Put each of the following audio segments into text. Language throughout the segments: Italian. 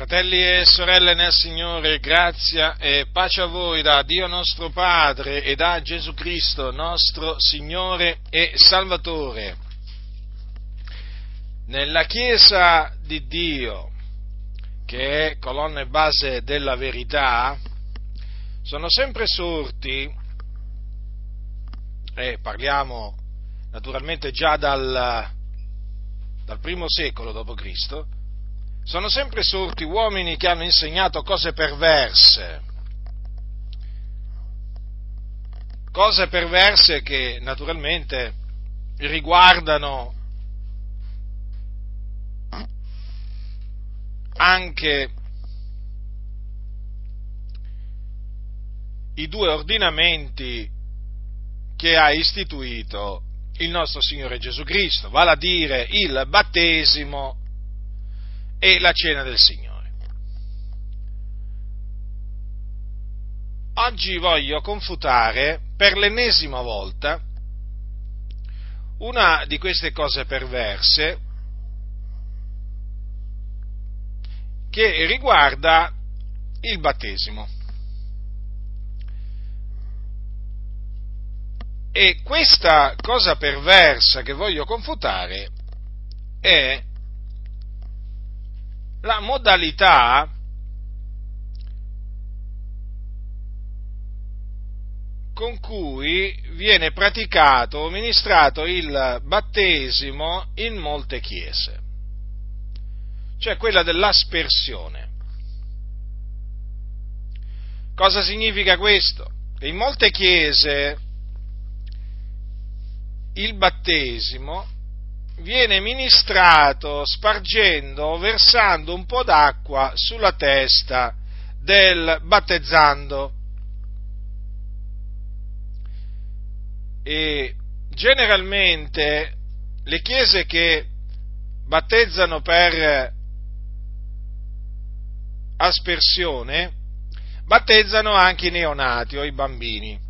Fratelli e sorelle nel Signore, grazia e pace a voi da Dio nostro Padre e da Gesù Cristo, nostro Signore e Salvatore. Nella Chiesa di Dio, che è colonna e base della verità, sono sempre sorti, e parliamo naturalmente già dal, dal primo secolo d.C., sono sempre sorti uomini che hanno insegnato cose perverse, cose perverse che naturalmente riguardano anche i due ordinamenti che ha istituito il nostro Signore Gesù Cristo, vale a dire il battesimo e la cena del Signore. Oggi voglio confutare per l'ennesima volta una di queste cose perverse che riguarda il battesimo. E questa cosa perversa che voglio confutare è la modalità con cui viene praticato o ministrato il battesimo in molte chiese, cioè quella dell'aspersione. Cosa significa questo? Che in molte chiese il battesimo viene ministrato spargendo versando un po' d'acqua sulla testa del battezzando. E generalmente le chiese che battezzano per aspersione battezzano anche i neonati o i bambini.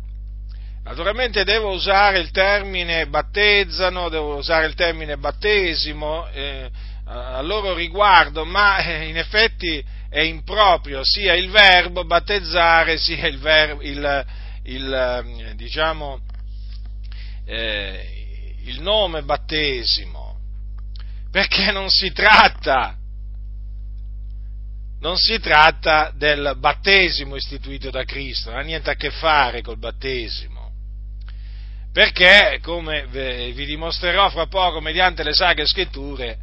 Naturalmente devo usare il termine battezzano, devo usare il termine battesimo eh, a loro riguardo, ma eh, in effetti è improprio sia il verbo battezzare sia il, verbo, il, il eh, diciamo, eh, il nome battesimo, perché non si tratta non si tratta del battesimo istituito da Cristo, non ha niente a che fare col battesimo perché, come vi dimostrerò fra poco mediante le sacre scritture,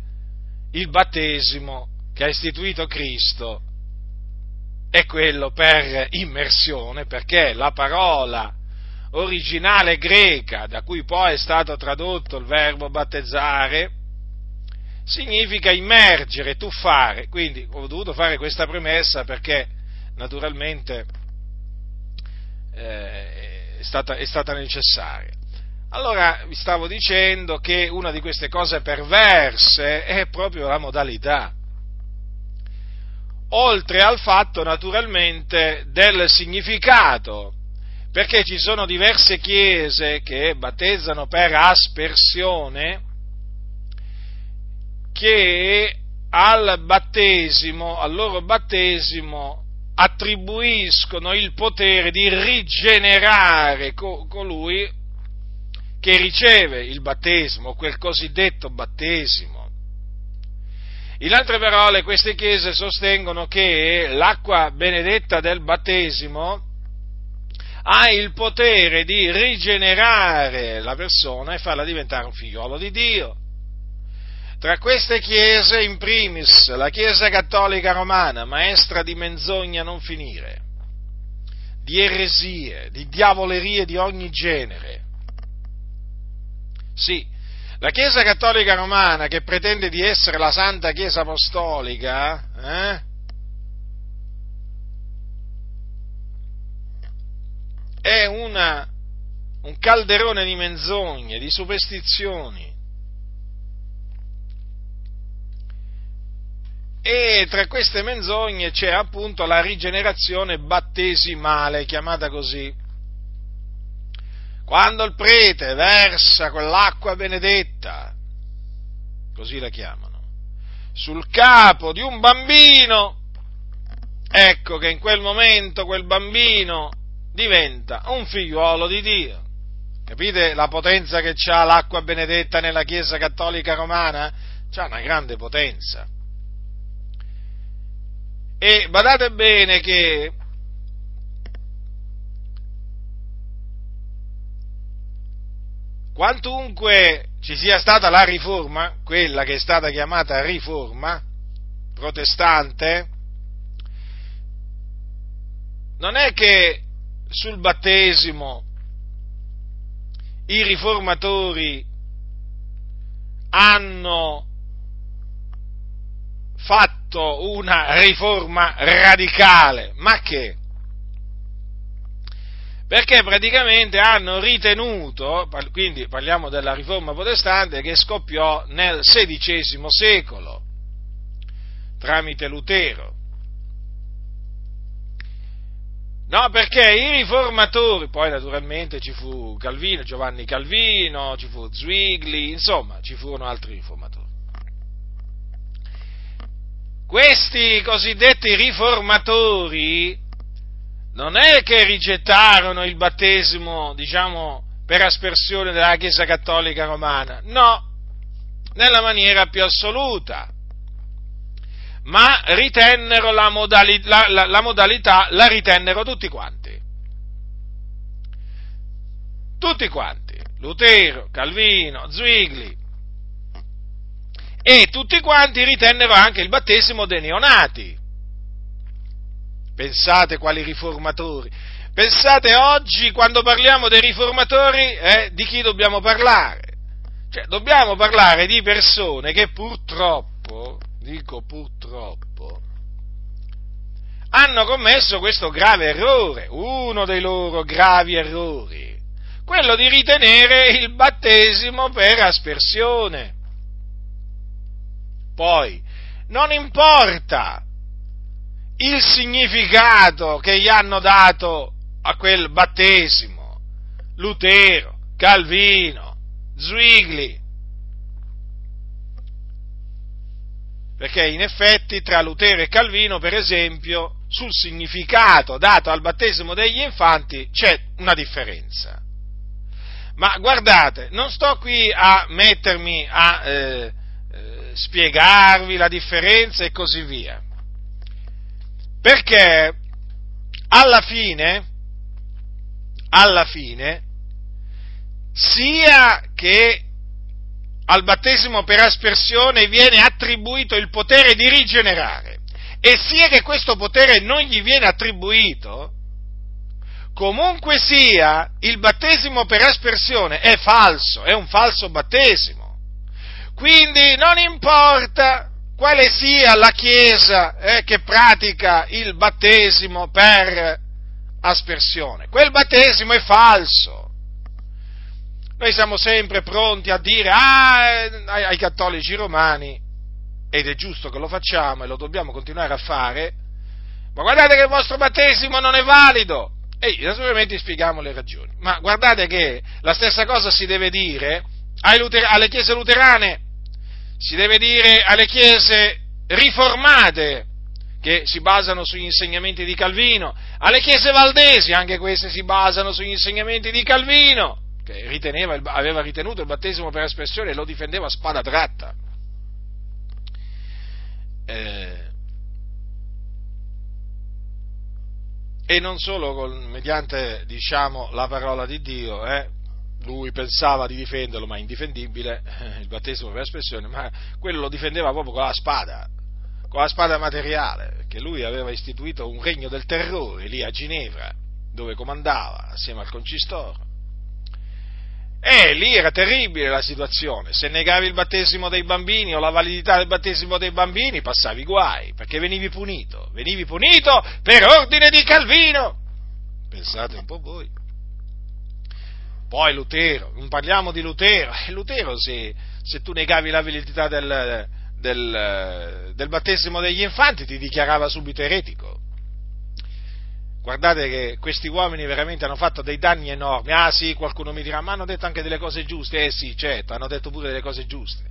il battesimo che ha istituito Cristo è quello per immersione, perché la parola originale greca, da cui poi è stato tradotto il verbo battezzare, significa immergere, tuffare. Quindi ho dovuto fare questa premessa perché naturalmente eh, è, stata, è stata necessaria. Allora vi stavo dicendo che una di queste cose perverse è proprio la modalità. Oltre al fatto naturalmente del significato, perché ci sono diverse chiese che battezzano per aspersione, che al battesimo, al loro battesimo, attribuiscono il potere di rigenerare colui che riceve il battesimo, quel cosiddetto battesimo. In altre parole, queste chiese sostengono che l'acqua benedetta del battesimo ha il potere di rigenerare la persona e farla diventare un figliolo di Dio. Tra queste chiese, in primis, la Chiesa Cattolica Romana, maestra di menzogna non finire, di eresie, di diavolerie di ogni genere, sì, la Chiesa Cattolica Romana, che pretende di essere la Santa Chiesa Apostolica, eh, è una, un calderone di menzogne, di superstizioni. E tra queste menzogne c'è appunto la rigenerazione battesimale, chiamata così quando il prete versa quell'acqua benedetta, così la chiamano, sul capo di un bambino, ecco che in quel momento quel bambino diventa un figliuolo di Dio. Capite la potenza che ha l'acqua benedetta nella Chiesa Cattolica Romana? C'ha una grande potenza. E badate bene che quantunque ci sia stata la riforma, quella che è stata chiamata riforma protestante, non è che sul battesimo i riformatori hanno fatto una riforma radicale, ma che? Perché praticamente hanno ritenuto, quindi parliamo della riforma protestante che scoppiò nel XVI secolo tramite Lutero. No, perché i riformatori, poi naturalmente ci fu Calvino, Giovanni Calvino, ci fu Zwingli, insomma, ci furono altri riformatori. Questi cosiddetti riformatori non è che rigettarono il battesimo, diciamo, per aspersione della Chiesa Cattolica Romana, no, nella maniera più assoluta ma ritennero la, modali- la, la, la modalità, la ritennero tutti quanti. Tutti quanti, Lutero, Calvino, Zwingli, e tutti quanti ritennero anche il battesimo dei neonati. Pensate quali riformatori. Pensate oggi, quando parliamo dei riformatori, eh, di chi dobbiamo parlare? Cioè, dobbiamo parlare di persone che purtroppo dico purtroppo, hanno commesso questo grave errore, uno dei loro gravi errori, quello di ritenere il battesimo per aspersione. Poi, non importa il significato che gli hanno dato a quel battesimo, Lutero, Calvino, Zwigli, perché in effetti tra Lutero e Calvino, per esempio, sul significato dato al battesimo degli infanti c'è una differenza. Ma guardate, non sto qui a mettermi a eh, eh, spiegarvi la differenza e così via, perché alla fine, alla fine, sia che al battesimo per aspersione viene attribuito il potere di rigenerare e sia che questo potere non gli viene attribuito, comunque sia, il battesimo per aspersione è falso, è un falso battesimo. Quindi non importa quale sia la Chiesa eh, che pratica il battesimo per aspersione, quel battesimo è falso. Noi siamo sempre pronti a dire ah, ai, ai cattolici romani, ed è giusto che lo facciamo e lo dobbiamo continuare a fare, ma guardate che il vostro battesimo non è valido. E naturalmente spieghiamo le ragioni. Ma guardate che la stessa cosa si deve dire alle chiese luterane, si deve dire alle chiese riformate, che si basano sugli insegnamenti di Calvino, alle chiese valdesi, anche queste si basano sugli insegnamenti di Calvino che riteneva, aveva ritenuto il battesimo per espressione e lo difendeva a spada tratta. Eh, e non solo con, mediante diciamo, la parola di Dio, eh, lui pensava di difenderlo, ma è indifendibile, eh, il battesimo per espressione, ma quello lo difendeva proprio con la spada, con la spada materiale, perché lui aveva istituito un regno del terrore lì a Ginevra, dove comandava assieme al concistoro. E lì era terribile la situazione, se negavi il battesimo dei bambini o la validità del battesimo dei bambini passavi guai, perché venivi punito, venivi punito per ordine di Calvino. Pensate un po' voi. Poi Lutero, non parliamo di Lutero, e Lutero se, se tu negavi la validità del, del, del battesimo degli infanti ti dichiarava subito eretico guardate che questi uomini veramente hanno fatto dei danni enormi. Ah sì, qualcuno mi dirà, ma hanno detto anche delle cose giuste. Eh sì, certo, hanno detto pure delle cose giuste.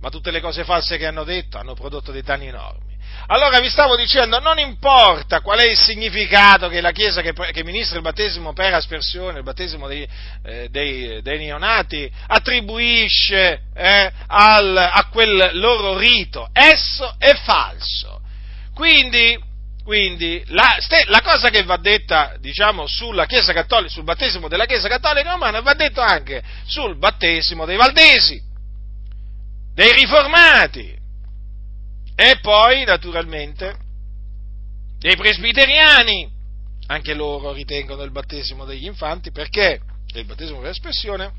Ma tutte le cose false che hanno detto hanno prodotto dei danni enormi. Allora vi stavo dicendo, non importa qual è il significato che la Chiesa che, che ministra il battesimo per aspersione, il battesimo dei, eh, dei, dei neonati, attribuisce eh, al, a quel loro rito, esso è falso. Quindi, quindi la, la, cosa che va detta, diciamo, sulla Chiesa Cattolica, sul battesimo della Chiesa Cattolica Romana, va detto anche sul battesimo dei Valdesi, dei Riformati, e poi, naturalmente, dei presbiteriani, anche loro ritengono il battesimo degli infanti, perché? Il battesimo per espressione,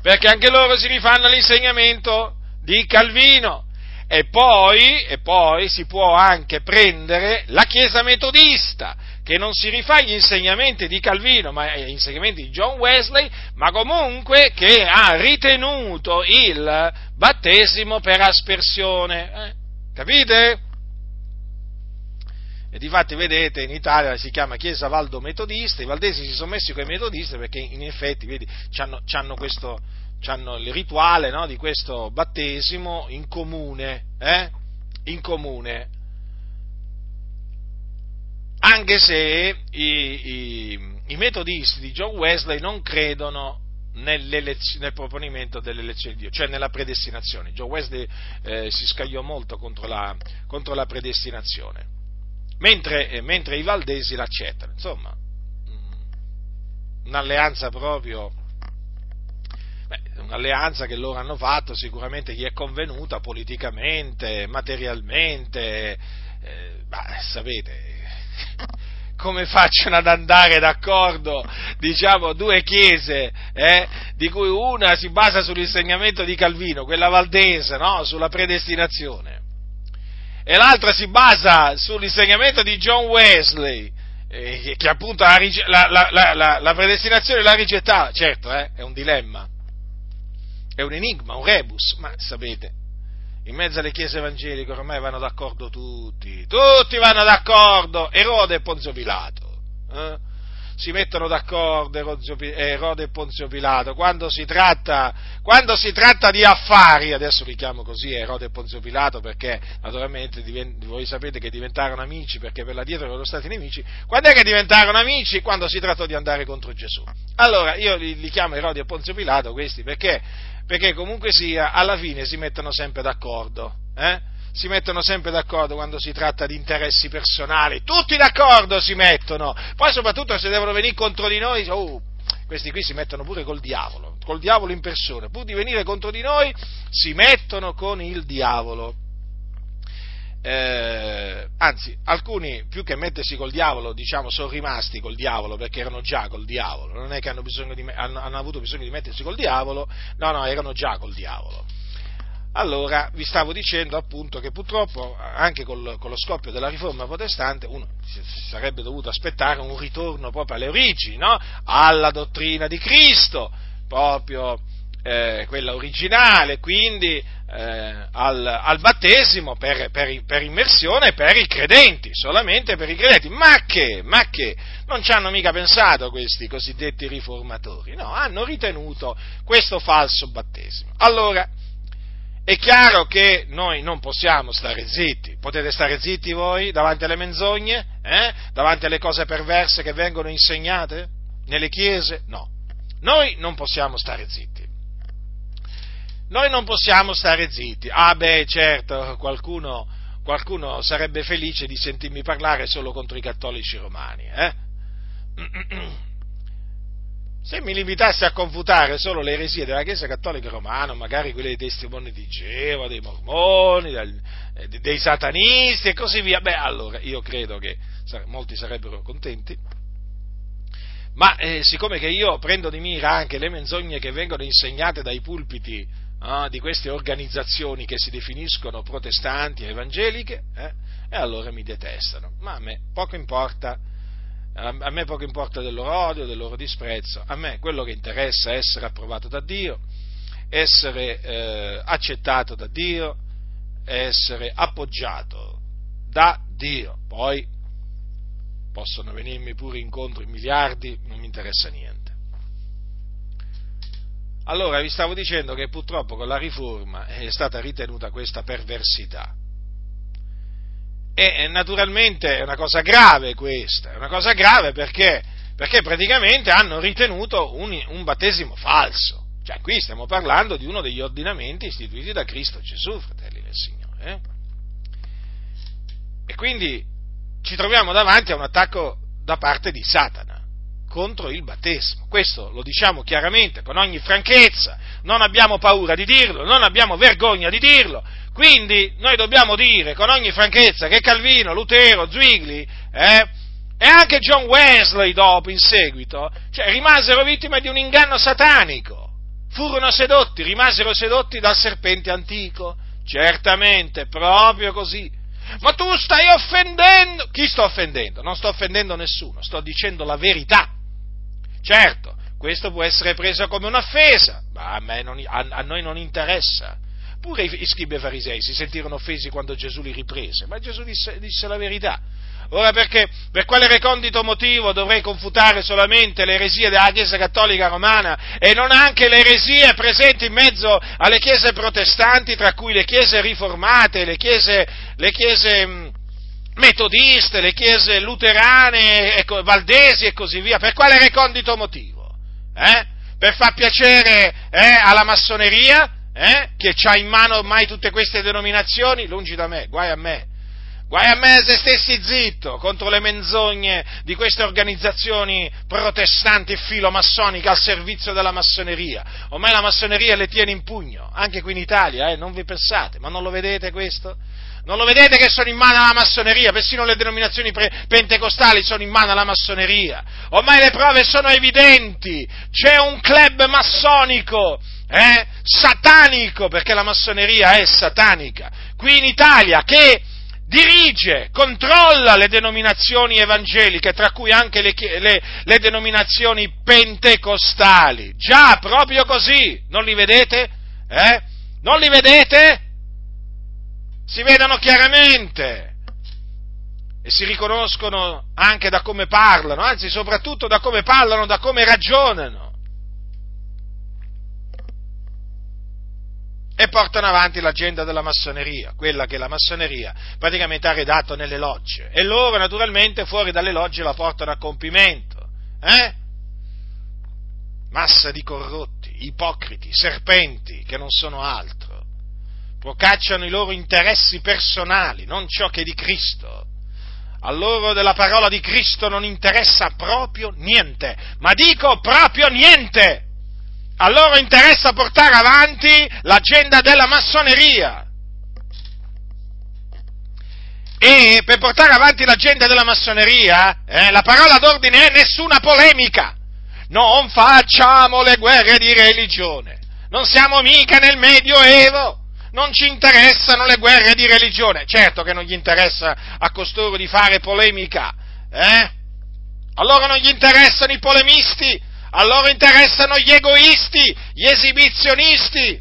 perché anche loro si rifanno all'insegnamento di Calvino. E poi, e poi si può anche prendere la Chiesa metodista, che non si rifà agli insegnamenti di Calvino, ma agli insegnamenti di John Wesley, ma comunque che ha ritenuto il battesimo per aspersione. Eh? Capite? E difatti vedete in Italia si chiama Chiesa Valdo Metodista, i valdesi si sono messi con i metodisti perché in effetti, vedi, hanno questo, hanno il rituale no, di questo battesimo in comune, eh? in comune anche se i, i, i metodisti di John Wesley non credono nel proponimento dell'elezione di Dio, cioè nella predestinazione. John Wesley eh, si scagliò molto contro la, contro la predestinazione, mentre, eh, mentre, i valdesi l'accettano. Insomma, mm, un'alleanza proprio, beh, un'alleanza che loro hanno fatto, sicuramente gli è convenuta politicamente, materialmente, eh, bah, sapete, come facciano ad andare d'accordo, diciamo, due chiese, eh, di cui una si basa sull'insegnamento di Calvino, quella valdese, no? sulla predestinazione, e l'altra si basa sull'insegnamento di John Wesley, eh, che appunto la, la, la, la, predestinazione l'ha rigettata, certo, eh, è un dilemma, è un enigma, un rebus, ma sapete, in mezzo alle chiese evangeliche ormai vanno d'accordo tutti, tutti vanno d'accordo, Erode e Ponzio Pilato. Eh? Si mettono d'accordo Erode e Ponzio Pilato quando si, tratta, quando si tratta di affari, adesso li chiamo così Erode e Ponzio Pilato perché naturalmente voi sapete che diventarono amici perché per la dietro erano stati nemici, quando è che diventarono amici? Quando si trattò di andare contro Gesù. Allora io li, li chiamo Erode e Ponzio Pilato questi perché perché comunque sia, alla fine si mettono sempre d'accordo, eh? si mettono sempre d'accordo quando si tratta di interessi personali, tutti d'accordo si mettono, poi soprattutto se devono venire contro di noi, oh, questi qui si mettono pure col diavolo, col diavolo in persona, pur di venire contro di noi si mettono con il diavolo eh, anzi, alcuni più che mettersi col diavolo, diciamo, sono rimasti col diavolo perché erano già col diavolo, non è che hanno, di, hanno, hanno avuto bisogno di mettersi col diavolo, no, no, erano già col diavolo. Allora, vi stavo dicendo appunto che purtroppo anche col, con lo scoppio della riforma protestante uno si, sarebbe dovuto aspettare un ritorno proprio alle origini, no? alla dottrina di Cristo, proprio eh, quella originale, quindi eh, al, al, battesimo per, per, per, immersione per i credenti, solamente per i credenti. Ma che, ma che, non ci hanno mica pensato questi cosiddetti riformatori, no, hanno ritenuto questo falso battesimo. Allora, è chiaro che noi non possiamo stare zitti, potete stare zitti voi davanti alle menzogne, eh? davanti alle cose perverse che vengono insegnate nelle chiese? No, noi non possiamo stare zitti. Noi non possiamo stare zitti. Ah beh, certo, qualcuno, qualcuno sarebbe felice di sentirmi parlare solo contro i cattolici romani. Eh? Se mi limitassi a confutare solo le eresie della Chiesa Cattolica Romana, magari quelle dei testimoni di Geova, dei mormoni, eh, dei satanisti e così via, beh, allora io credo che molti sarebbero contenti. Ma eh, siccome che io prendo di mira anche le menzogne che vengono insegnate dai pulpiti ah, di queste organizzazioni che si definiscono protestanti e evangeliche, eh, e allora mi detestano. Ma a me poco importa, a me poco importa del loro odio, del loro disprezzo, a me quello che interessa è essere approvato da Dio, essere eh, accettato da Dio, essere appoggiato da Dio. Poi possono venirmi pure incontro in miliardi, non mi interessa niente. Allora vi stavo dicendo che purtroppo con la riforma è stata ritenuta questa perversità. E naturalmente è una cosa grave questa, è una cosa grave perché, perché praticamente hanno ritenuto un, un battesimo falso. Cioè, qui stiamo parlando di uno degli ordinamenti istituiti da Cristo Gesù, fratelli del Signore. Eh? E quindi ci troviamo davanti a un attacco da parte di Satana contro il battesimo. Questo lo diciamo chiaramente, con ogni franchezza, non abbiamo paura di dirlo, non abbiamo vergogna di dirlo. Quindi noi dobbiamo dire con ogni franchezza che Calvino, Lutero, Zwingli eh, e anche John Wesley dopo, in seguito, cioè, rimasero vittime di un inganno satanico. Furono sedotti, rimasero sedotti dal serpente antico. Certamente, proprio così. Ma tu stai offendendo. Chi sto offendendo? Non sto offendendo nessuno, sto dicendo la verità. Certo, questo può essere preso come un'offesa, ma a, non, a, a noi non interessa. Pure i, i scribi e farisei si sentirono offesi quando Gesù li riprese, ma Gesù disse, disse la verità. Ora perché, per quale recondito motivo dovrei confutare solamente le eresie della Chiesa Cattolica Romana e non anche le eresie presenti in mezzo alle chiese protestanti, tra cui le chiese riformate, le chiese, le chiese metodiste, le chiese luterane, ecco, valdesi e così via. Per quale recondito motivo? Eh? Per far piacere eh, alla massoneria, eh? che ha in mano ormai tutte queste denominazioni? Lungi da me, guai a me. Guai a me se stessi zitto contro le menzogne di queste organizzazioni protestanti filomassoniche al servizio della massoneria. Ormai la massoneria le tiene in pugno, anche qui in Italia, eh, non vi pensate, ma non lo vedete questo? Non lo vedete che sono in mano alla massoneria? Persino le denominazioni pre- pentecostali sono in mano alla massoneria. Ormai le prove sono evidenti. C'è un club massonico, eh? satanico, perché la massoneria è satanica, qui in Italia, che dirige, controlla le denominazioni evangeliche, tra cui anche le, le, le, denominazioni pentecostali. Già, proprio così, non li vedete? Eh? Non li vedete? Si vedono chiaramente e si riconoscono anche da come parlano, anzi soprattutto da come parlano, da come ragionano. E portano avanti l'agenda della massoneria, quella che la massoneria praticamente ha redatto nelle logge. E loro naturalmente fuori dalle logge la portano a compimento. Eh? Massa di corrotti, ipocriti, serpenti che non sono altro procacciano i loro interessi personali, non ciò che è di Cristo. A loro della parola di Cristo non interessa proprio niente, ma dico proprio niente. A loro interessa portare avanti l'agenda della massoneria. E per portare avanti l'agenda della massoneria, eh, la parola d'ordine è nessuna polemica. Non facciamo le guerre di religione. Non siamo mica nel Medioevo non ci interessano le guerre di religione. Certo che non gli interessa a costoro di fare polemica, eh? Allora non gli interessano i polemisti, a loro interessano gli egoisti, gli esibizionisti.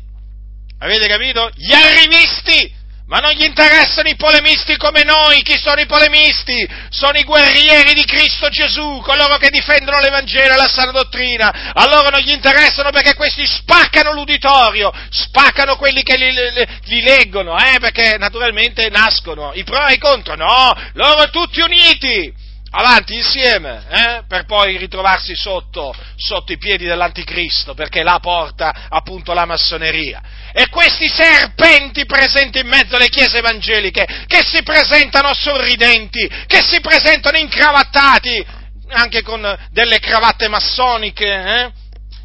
Avete capito? Gli arrivisti, ma non gli interessano i polemisti come noi. Chi sono i polemisti? Sono i guerrieri di Cristo Gesù, coloro che difendono l'Evangelo e la sana dottrina. A loro non gli interessano perché questi spaccano l'uditorio, spaccano quelli che li, li, li leggono, eh? perché naturalmente nascono i pro e i contro. No, loro tutti uniti avanti insieme, eh? per poi ritrovarsi sotto, sotto, i piedi dell'anticristo, perché là porta appunto la massoneria. E questi serpenti presenti in mezzo alle chiese evangeliche, che si presentano sorridenti, che si presentano incravattati, anche con delle cravatte massoniche, eh?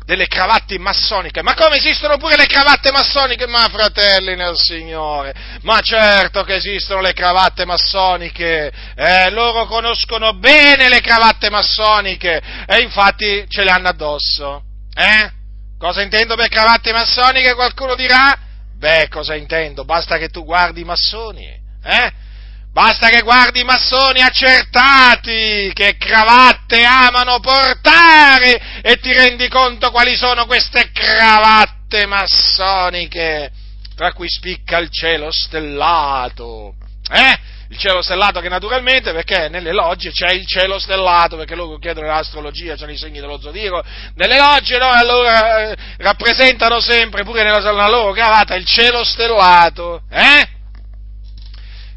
delle cravatte massoniche. Ma come esistono pure le cravatte massoniche? Ma fratelli nel Signore, ma certo che esistono le cravatte massoniche, eh, loro conoscono bene le cravatte massoniche e infatti ce le hanno addosso. Eh? Cosa intendo per cravatte massoniche? Qualcuno dirà? Beh, cosa intendo? Basta che tu guardi i massoni, eh? Basta che guardi i massoni accertati che cravatte amano portare e ti rendi conto quali sono queste cravatte massoniche, tra cui spicca il cielo stellato. Eh? Il cielo stellato che naturalmente, perché nelle logge c'è il cielo stellato, perché loro chiedono l'astrologia, c'è i segni dello zodiaco, nelle logge no, allora eh, rappresentano sempre, pure nella, nella loro cravatta, il cielo stellato, eh?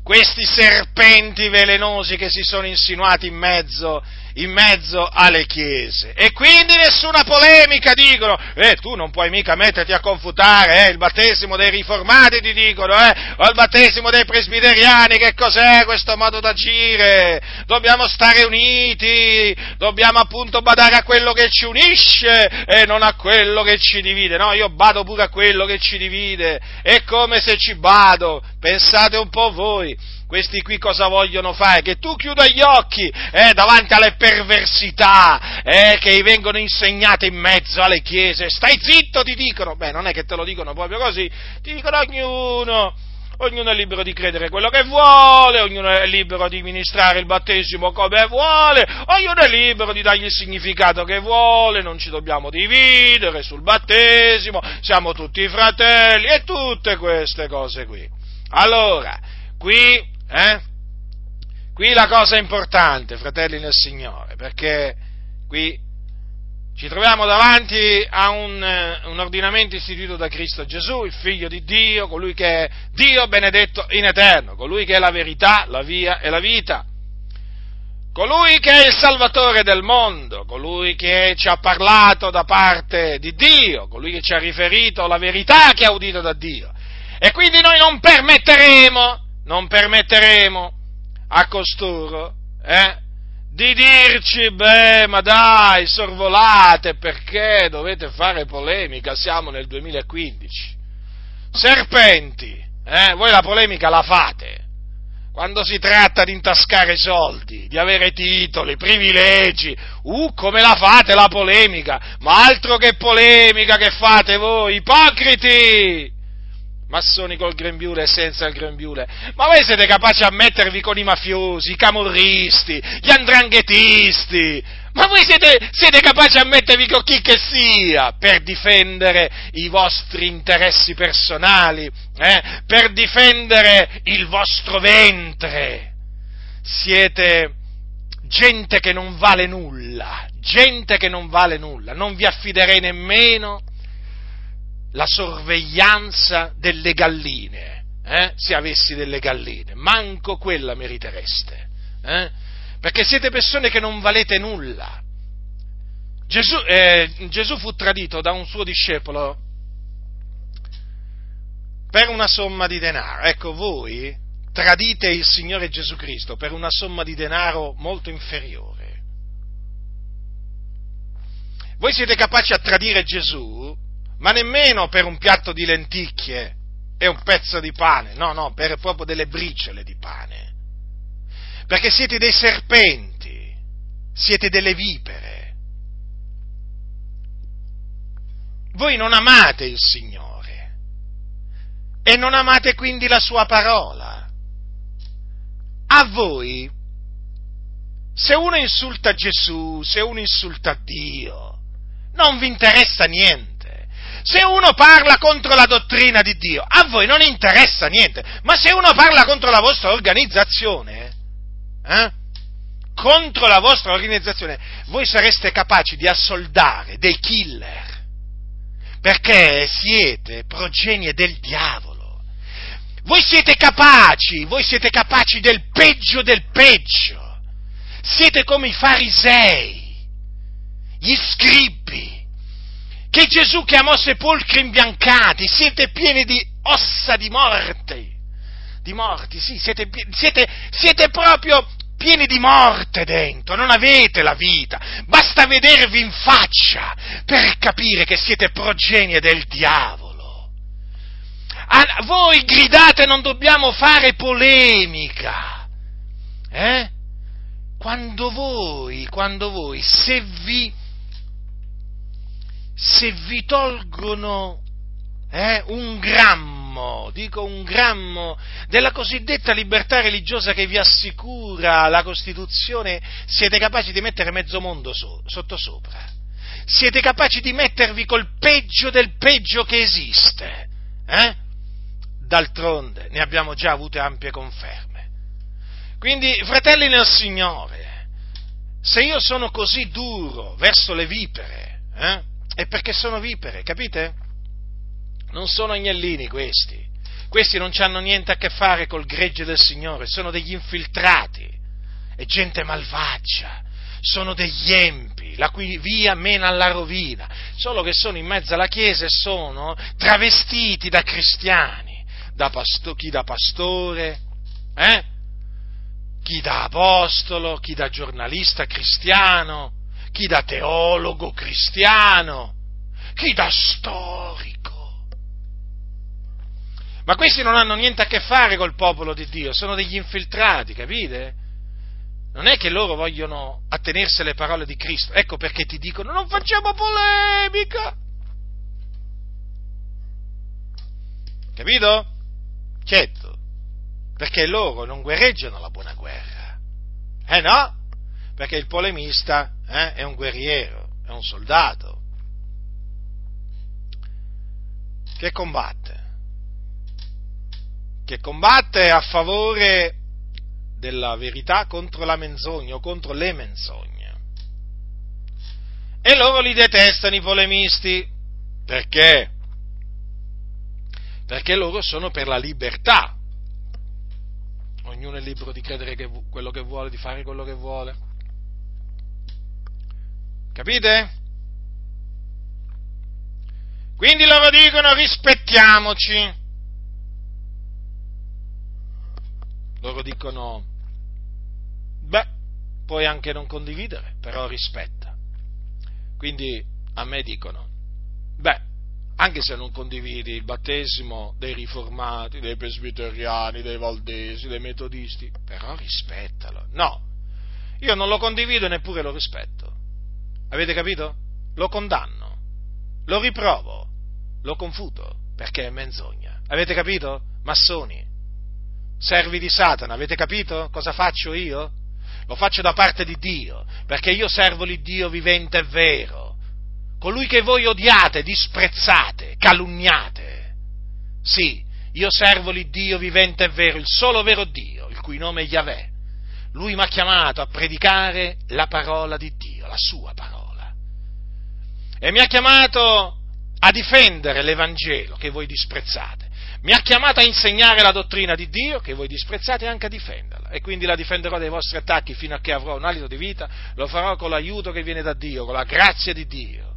questi serpenti velenosi che si sono insinuati in mezzo, in mezzo alle chiese. E quindi nessuna polemica, dicono, eh, tu non puoi mica metterti a confutare, eh, il battesimo dei riformati, ti dicono, eh, o il battesimo dei presbiteriani, che cos'è questo modo d'agire? Dobbiamo stare uniti, dobbiamo appunto badare a quello che ci unisce e non a quello che ci divide. No, io bado pure a quello che ci divide, è come se ci bado, pensate un po' voi questi qui cosa vogliono fare? Che tu chiuda gli occhi eh, davanti alle perversità eh, che vengono insegnate in mezzo alle chiese. Stai zitto, ti dicono. Beh, non è che te lo dicono proprio così, ti dicono ognuno. Ognuno è libero di credere quello che vuole, ognuno è libero di ministrare il battesimo come vuole, ognuno è libero di dargli il significato che vuole, non ci dobbiamo dividere sul battesimo, siamo tutti fratelli e tutte queste cose qui. Allora, qui eh? Qui la cosa importante, fratelli nel Signore, perché qui ci troviamo davanti a un, eh, un, ordinamento istituito da Cristo Gesù, il Figlio di Dio, colui che è Dio benedetto in eterno, colui che è la verità, la via e la vita, colui che è il Salvatore del mondo, colui che ci ha parlato da parte di Dio, colui che ci ha riferito la verità che ha udito da Dio. E quindi noi non permetteremo non permetteremo a costoro eh, di dirci, beh, ma dai, sorvolate, perché dovete fare polemica? Siamo nel 2015. Serpenti, eh, voi la polemica la fate quando si tratta di intascare soldi, di avere titoli, privilegi, uh, come la fate la polemica? Ma altro che polemica che fate voi, ipocriti! Massoni col grembiule e senza il grembiule, ma voi siete capaci a mettervi con i mafiosi, i camorristi, gli andranghetisti, ma voi siete, siete, capaci a mettervi con chi che sia per difendere i vostri interessi personali, eh? per difendere il vostro ventre. Siete gente che non vale nulla, gente che non vale nulla, non vi affiderei nemmeno la sorveglianza delle galline, eh? se avessi delle galline, manco quella meritereste, eh? perché siete persone che non valete nulla. Gesù, eh, Gesù fu tradito da un suo discepolo per una somma di denaro. Ecco, voi tradite il Signore Gesù Cristo per una somma di denaro molto inferiore. Voi siete capaci a tradire Gesù ma nemmeno per un piatto di lenticchie e un pezzo di pane, no, no, per proprio delle briciole di pane. Perché siete dei serpenti, siete delle vipere. Voi non amate il Signore e non amate quindi la sua parola. A voi, se uno insulta Gesù, se uno insulta Dio, non vi interessa niente se uno parla contro la dottrina di Dio, a voi non interessa niente, ma se uno parla contro la vostra organizzazione, eh, contro la vostra organizzazione, voi sareste capaci di assoldare dei killer, perché siete progenie del diavolo. Voi siete capaci, voi siete capaci del peggio del peggio. Siete come i farisei, gli scribi, che Gesù chiamò sepolcri imbiancati, siete pieni di ossa di morte, di morti, sì, siete, siete, siete proprio pieni di morte dentro, non avete la vita, basta vedervi in faccia per capire che siete progenie del diavolo. A voi gridate non dobbiamo fare polemica, eh? Quando voi, quando voi, se vi se vi tolgono eh, un grammo, dico un grammo, della cosiddetta libertà religiosa che vi assicura la Costituzione, siete capaci di mettere mezzo mondo so, sottosopra. Siete capaci di mettervi col peggio del peggio che esiste. Eh? D'altronde ne abbiamo già avute ampie conferme. Quindi, fratelli nel Signore, se io sono così duro verso le vipere, eh, è perché sono vipere, capite? Non sono agnellini questi. questi non hanno niente a che fare col gregge del Signore, sono degli infiltrati, è gente malvagia, sono degli empi, la cui via mena alla rovina, solo che sono in mezzo alla Chiesa e sono travestiti da cristiani, da pasto, chi da pastore, eh? chi da apostolo, chi da giornalista cristiano, chi da teologo cristiano, chi da storico. Ma questi non hanno niente a che fare col popolo di Dio, sono degli infiltrati, capite? Non è che loro vogliono attenersi alle parole di Cristo, ecco perché ti dicono non facciamo polemica. Capito? Certo, perché loro non guerreggiano la buona guerra. Eh no? Perché il polemista eh, è un guerriero, è un soldato che combatte che combatte a favore della verità contro la menzogna o contro le menzogne. E loro li detestano i polemisti. Perché? Perché loro sono per la libertà. Ognuno è libero di credere che quello che vuole, di fare quello che vuole. Capite? Quindi loro dicono rispettiamoci loro dicono, beh, puoi anche non condividere, però rispetta. Quindi a me dicono, beh, anche se non condividi il battesimo dei riformati, dei presbiteriani, dei valdesi, dei metodisti, però rispettalo. No, io non lo condivido e neppure lo rispetto. Avete capito? Lo condanno, lo riprovo, lo confuto, perché è menzogna. Avete capito? Massoni, servi di Satana, avete capito cosa faccio io? Lo faccio da parte di Dio, perché io servo l'Iddio vivente e vero, colui che voi odiate, disprezzate, calunniate. Sì, io servo l'Iddio vivente e vero, il solo vero Dio, il cui nome è Yahweh. Lui mi ha chiamato a predicare la parola di Dio, la sua parola. E mi ha chiamato a difendere l'Evangelo che voi disprezzate mi ha chiamato a insegnare la dottrina di Dio che voi disprezzate e anche a difenderla e quindi la difenderò dai vostri attacchi fino a che avrò un alito di vita, lo farò con l'aiuto che viene da Dio, con la grazia di Dio.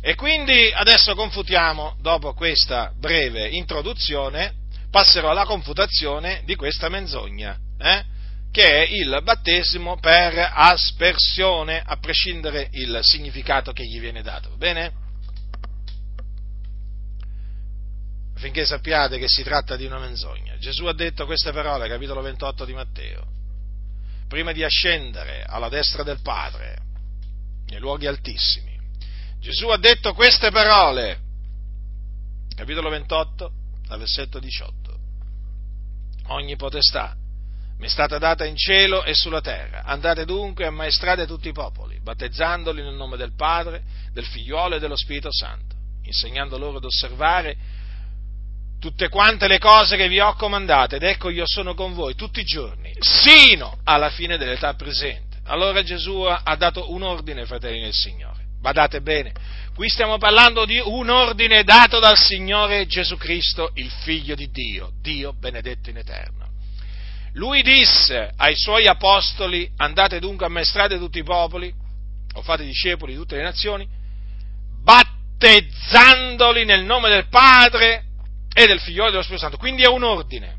E quindi adesso confutiamo, dopo questa breve introduzione, passerò alla confutazione di questa menzogna. Eh? Che è il battesimo per aspersione, a prescindere il significato che gli viene dato. Va bene? Finché sappiate che si tratta di una menzogna. Gesù ha detto queste parole, capitolo 28 di Matteo. Prima di ascendere alla destra del Padre, nei luoghi altissimi, Gesù ha detto queste parole, capitolo 28, dal versetto 18. Ogni potestà mi è stata data in cielo e sulla terra. Andate dunque e ammaestrate tutti i popoli, battezzandoli nel nome del Padre, del Figliuolo e dello Spirito Santo, insegnando loro ad osservare tutte quante le cose che vi ho comandate, ed ecco io sono con voi tutti i giorni, sino alla fine dell'età presente. Allora Gesù ha dato un ordine, fratelli del Signore. Badate bene, qui stiamo parlando di un ordine dato dal Signore Gesù Cristo, il Figlio di Dio, Dio benedetto in eterno. Lui disse ai suoi apostoli, andate dunque ammaestrate tutti i popoli, o fate discepoli di tutte le nazioni, battezzandoli nel nome del Padre e del Figlio e dello Spirito Santo. Quindi è un ordine,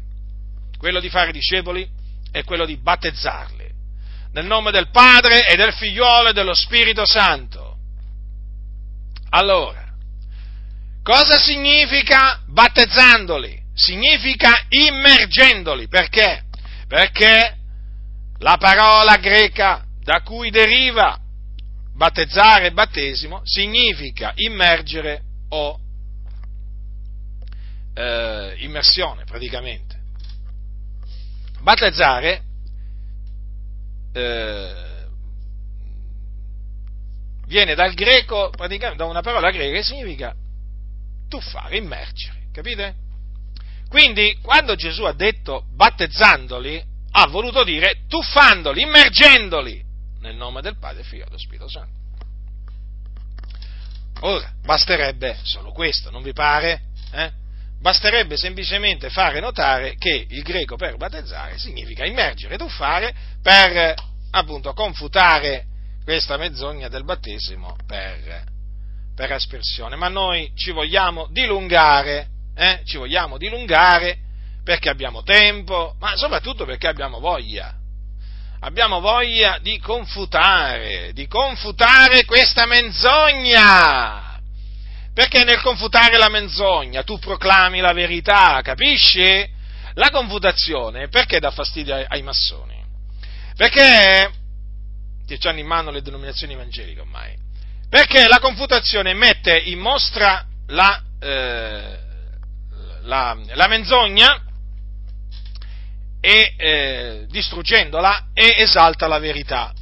quello di fare discepoli e quello di battezzarli, nel nome del Padre e del Figliolo e dello Spirito Santo. Allora, cosa significa battezzandoli? Significa immergendoli, perché? Perché la parola greca da cui deriva battezzare battesimo significa immergere o eh, immersione praticamente. Battezzare eh, viene dal greco, praticamente da una parola greca che significa tuffare, immergere, capite? Quindi, quando Gesù ha detto battezzandoli, ha voluto dire tuffandoli, immergendoli nel nome del Padre, Figlio e dello Spirito Santo. Ora, basterebbe solo questo, non vi pare? Eh? Basterebbe semplicemente fare notare che il greco per battezzare significa immergere, tuffare, per appunto confutare questa menzogna del battesimo per, per aspersione. Ma noi ci vogliamo dilungare, eh? ci vogliamo dilungare perché abbiamo tempo, ma soprattutto perché abbiamo voglia. Abbiamo voglia di confutare, di confutare questa menzogna. Perché nel confutare la menzogna tu proclami la verità, capisci? La confutazione perché dà fastidio ai, massoni? Perché che hanno in mano le denominazioni evangeliche ormai? Perché la confutazione mette in mostra la, eh, la, la menzogna e eh, distruggendola e esalta la verità.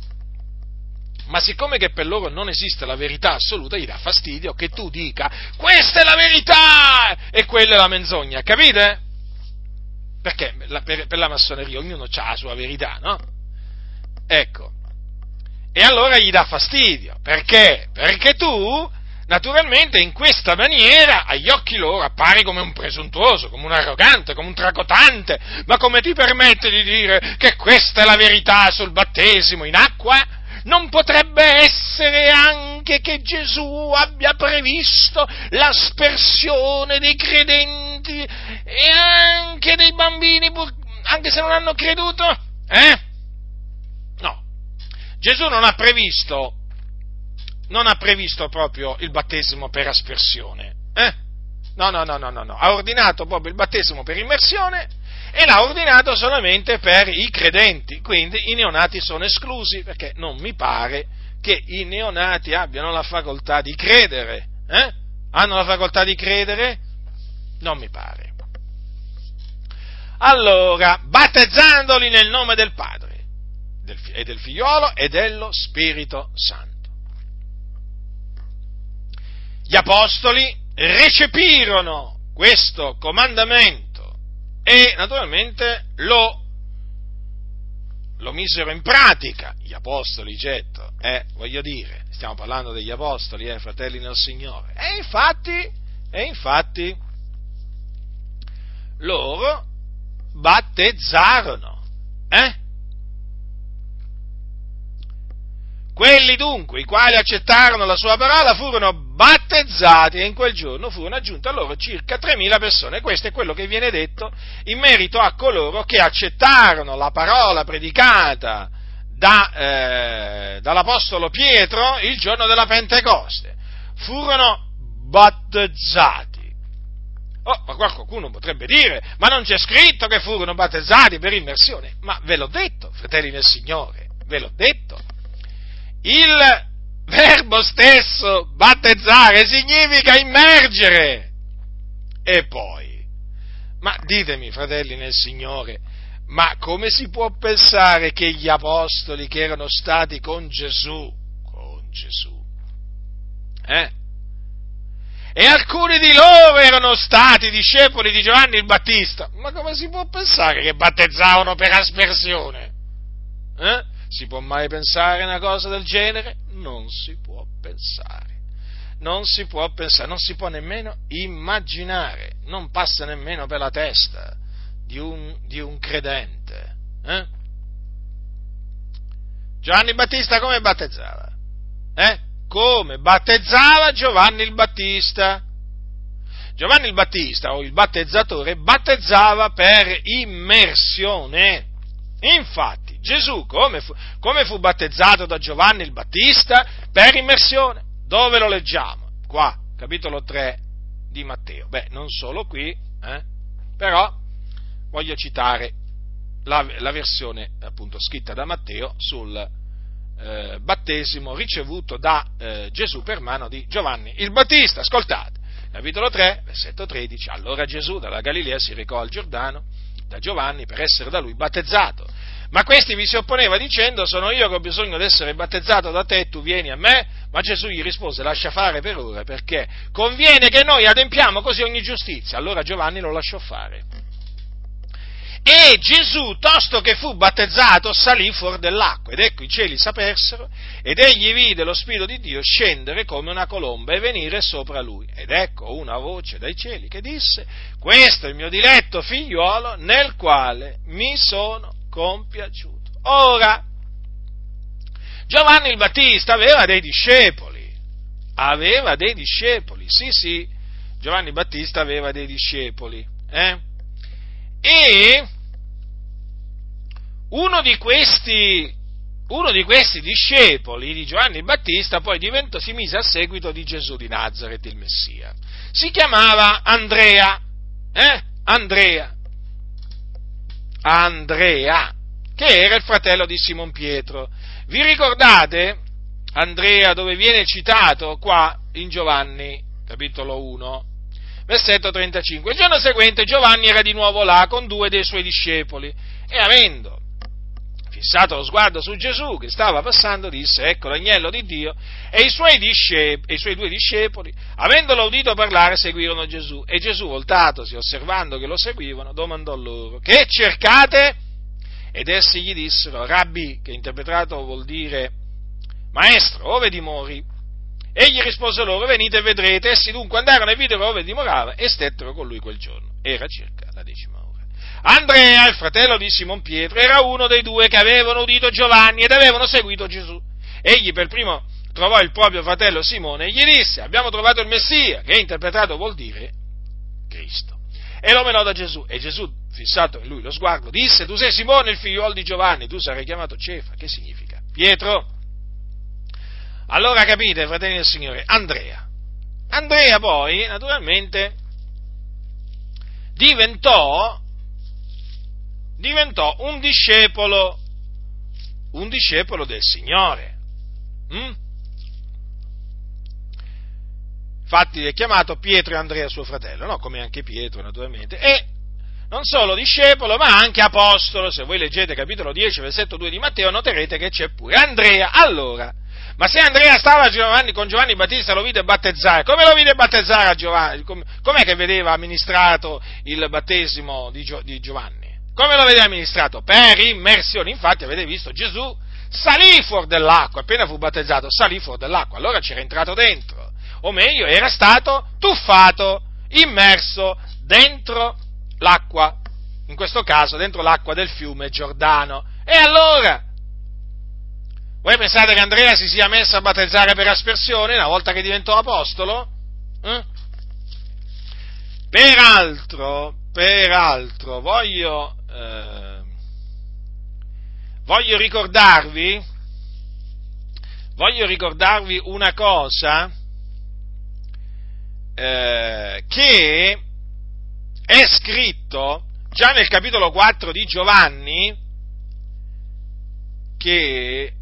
Ma siccome che per loro non esiste la verità assoluta, gli dà fastidio che tu dica questa è la verità e quella è la menzogna, capite? Perché per, per la massoneria ognuno ha la sua verità, no? Ecco. E allora gli dà fastidio. Perché? Perché tu naturalmente in questa maniera agli occhi loro appare come un presuntuoso, come un arrogante, come un tracotante, ma come ti permette di dire che questa è la verità sul battesimo in acqua? Non potrebbe essere anche che Gesù abbia previsto l'aspersione dei credenti e anche dei bambini, anche se non hanno creduto? Eh? No. Gesù non ha previsto non ha previsto proprio il battesimo per aspersione. Eh? No, no, no, no, no, ha ordinato proprio il battesimo per immersione e l'ha ordinato solamente per i credenti, quindi i neonati sono esclusi perché non mi pare che i neonati abbiano la facoltà di credere. Eh? Hanno la facoltà di credere? Non mi pare. Allora, battezzandoli nel nome del Padre e del Figliolo e dello Spirito Santo gli apostoli recepirono questo comandamento e naturalmente lo, lo misero in pratica. Gli apostoli, certo, eh, voglio dire, stiamo parlando degli apostoli, eh, fratelli nel Signore. E infatti, e infatti, loro battezzarono, eh? Quelli dunque, i quali accettarono la sua parola, furono battezzati e in quel giorno furono aggiunte a loro circa 3.000 persone. Questo è quello che viene detto in merito a coloro che accettarono la parola predicata da, eh, dall'Apostolo Pietro il giorno della Pentecoste. Furono battezzati. Oh, ma qualcuno potrebbe dire, ma non c'è scritto che furono battezzati per immersione. Ma ve l'ho detto, fratelli del Signore, ve l'ho detto il verbo stesso, battezzare, significa immergere. E poi, ma ditemi, fratelli nel Signore, ma come si può pensare che gli apostoli che erano stati con Gesù, con Gesù, eh? E alcuni di loro erano stati discepoli di Giovanni il Battista, ma come si può pensare che battezzavano per aspersione? Eh? Si può mai pensare una cosa del genere? Non si può pensare. Non si può pensare, non si può nemmeno immaginare, non passa nemmeno per la testa di un, di un credente. Eh? Giovanni Battista come battezzava? Eh? Come battezzava Giovanni il Battista? Giovanni il Battista o il battezzatore battezzava per immersione. Infatti, Gesù come fu, come fu battezzato da Giovanni il Battista? Per immersione. Dove lo leggiamo? Qua, capitolo 3 di Matteo. Beh, non solo qui, eh? però voglio citare la, la, versione appunto scritta da Matteo sul eh, battesimo ricevuto da eh, Gesù per mano di Giovanni il Battista. Ascoltate, capitolo 3, versetto 13. Allora Gesù dalla Galilea si recò al Giordano da Giovanni per essere da lui battezzato. Ma questi vi si opponeva dicendo sono io che ho bisogno di essere battezzato da te e tu vieni a me? Ma Gesù gli rispose lascia fare per ora perché conviene che noi adempiamo così ogni giustizia. Allora Giovanni lo lasciò fare. E Gesù, tosto che fu battezzato, salì fuori dell'acqua, ed ecco i cieli s'apersero, ed egli vide lo Spirito di Dio scendere come una colomba e venire sopra lui. Ed ecco una voce dai cieli che disse, questo è il mio diletto figliuolo nel quale mi sono compiaciuto. Ora, Giovanni il Battista aveva dei discepoli, aveva dei discepoli, sì sì, Giovanni Battista aveva dei discepoli, eh? E uno di questi, uno di questi discepoli di Giovanni Battista poi diventò, si mise a seguito di Gesù di Nazareth, il Messia. Si chiamava Andrea, eh? Andrea. Andrea, che era il fratello di Simon Pietro. Vi ricordate Andrea dove viene citato qua in Giovanni capitolo 1? versetto 35. Il giorno seguente Giovanni era di nuovo là con due dei suoi discepoli e avendo fissato lo sguardo su Gesù che stava passando, disse, ecco l'agnello di Dio, e i suoi, discepoli, i suoi due discepoli, avendolo udito parlare, seguirono Gesù. E Gesù, voltatosi, osservando che lo seguivano, domandò loro, che cercate? Ed essi gli dissero, Rabbi, che interpretato vuol dire maestro, ove dimori? Egli rispose loro, venite e vedrete. Essi dunque andarono e videro dove dimorava e stettero con lui quel giorno. Era circa la decima ora. Andrea, il fratello di Simon Pietro, era uno dei due che avevano udito Giovanni ed avevano seguito Gesù. Egli per primo trovò il proprio fratello Simone e gli disse, abbiamo trovato il Messia, che interpretato vuol dire Cristo. E lo menò da Gesù. E Gesù, fissato in lui lo sguardo, disse, tu sei Simone, il figliuolo di Giovanni, tu sarai chiamato Cefa. Che significa? Pietro. Allora capite, fratelli del Signore, Andrea. Andrea poi, naturalmente, diventò, diventò un discepolo, un discepolo del Signore. Mm? Infatti è chiamato Pietro e Andrea suo fratello, no? come anche Pietro naturalmente, e non solo discepolo ma anche apostolo, se voi leggete capitolo 10 versetto 2 di Matteo noterete che c'è pure Andrea. Allora, ma se Andrea stava Giovanni, con Giovanni Battista lo vide battezzare, come lo vide battezzare a Giovanni? Com'è che vedeva amministrato il battesimo di, Gio, di Giovanni? Come lo vedeva amministrato? Per immersione. Infatti avete visto Gesù salì fuori dell'acqua, appena fu battezzato salì fuori dell'acqua, allora c'era entrato dentro, o meglio era stato tuffato, immerso dentro l'acqua, in questo caso dentro l'acqua del fiume Giordano. E allora voi pensate che Andrea si sia messo a battezzare per aspersione una volta che diventò apostolo? Eh? Peraltro, peraltro, voglio, eh, voglio ricordarvi, voglio ricordarvi una cosa eh, che è scritto già nel capitolo 4 di Giovanni che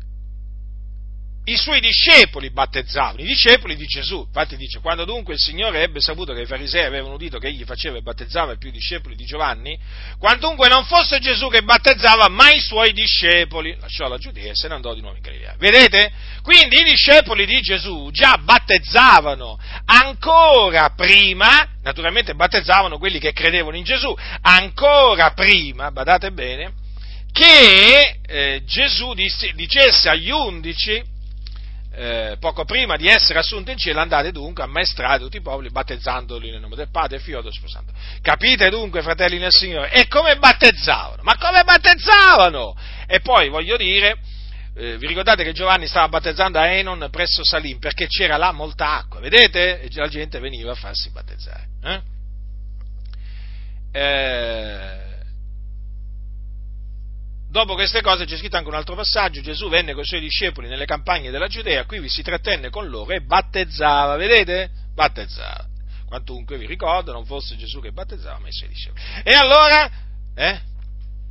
i suoi discepoli battezzavano, i discepoli di Gesù. Infatti dice, quando dunque il Signore ebbe saputo che i farisei avevano udito che egli faceva e battezzava più discepoli di Giovanni, quantunque non fosse Gesù che battezzava, ma i suoi discepoli, lasciò la Giudea e se ne andò di nuovo in Galilea. Vedete? Quindi i discepoli di Gesù già battezzavano ancora prima, naturalmente battezzavano quelli che credevano in Gesù, ancora prima, badate bene, che eh, Gesù dicesse agli undici, eh, poco prima di essere assunto in cielo, andate dunque a maestrare tutti i popoli, battezzandoli nel nome del Padre, Figlio e dello Spirito Santo. Capite dunque, fratelli nel Signore? E come battezzavano? Ma come battezzavano? E poi voglio dire, eh, vi ricordate che Giovanni stava battezzando a Enon presso Salim perché c'era là molta acqua, vedete? E la gente veniva a farsi battezzare. Eh? Eh, Dopo queste cose c'è scritto anche un altro passaggio, Gesù venne con i suoi discepoli nelle campagne della Giudea, qui vi si trattenne con loro e battezzava, vedete? Battezzava. Quantunque vi ricordo, non fosse Gesù che battezzava, ma i suoi discepoli. E allora, eh?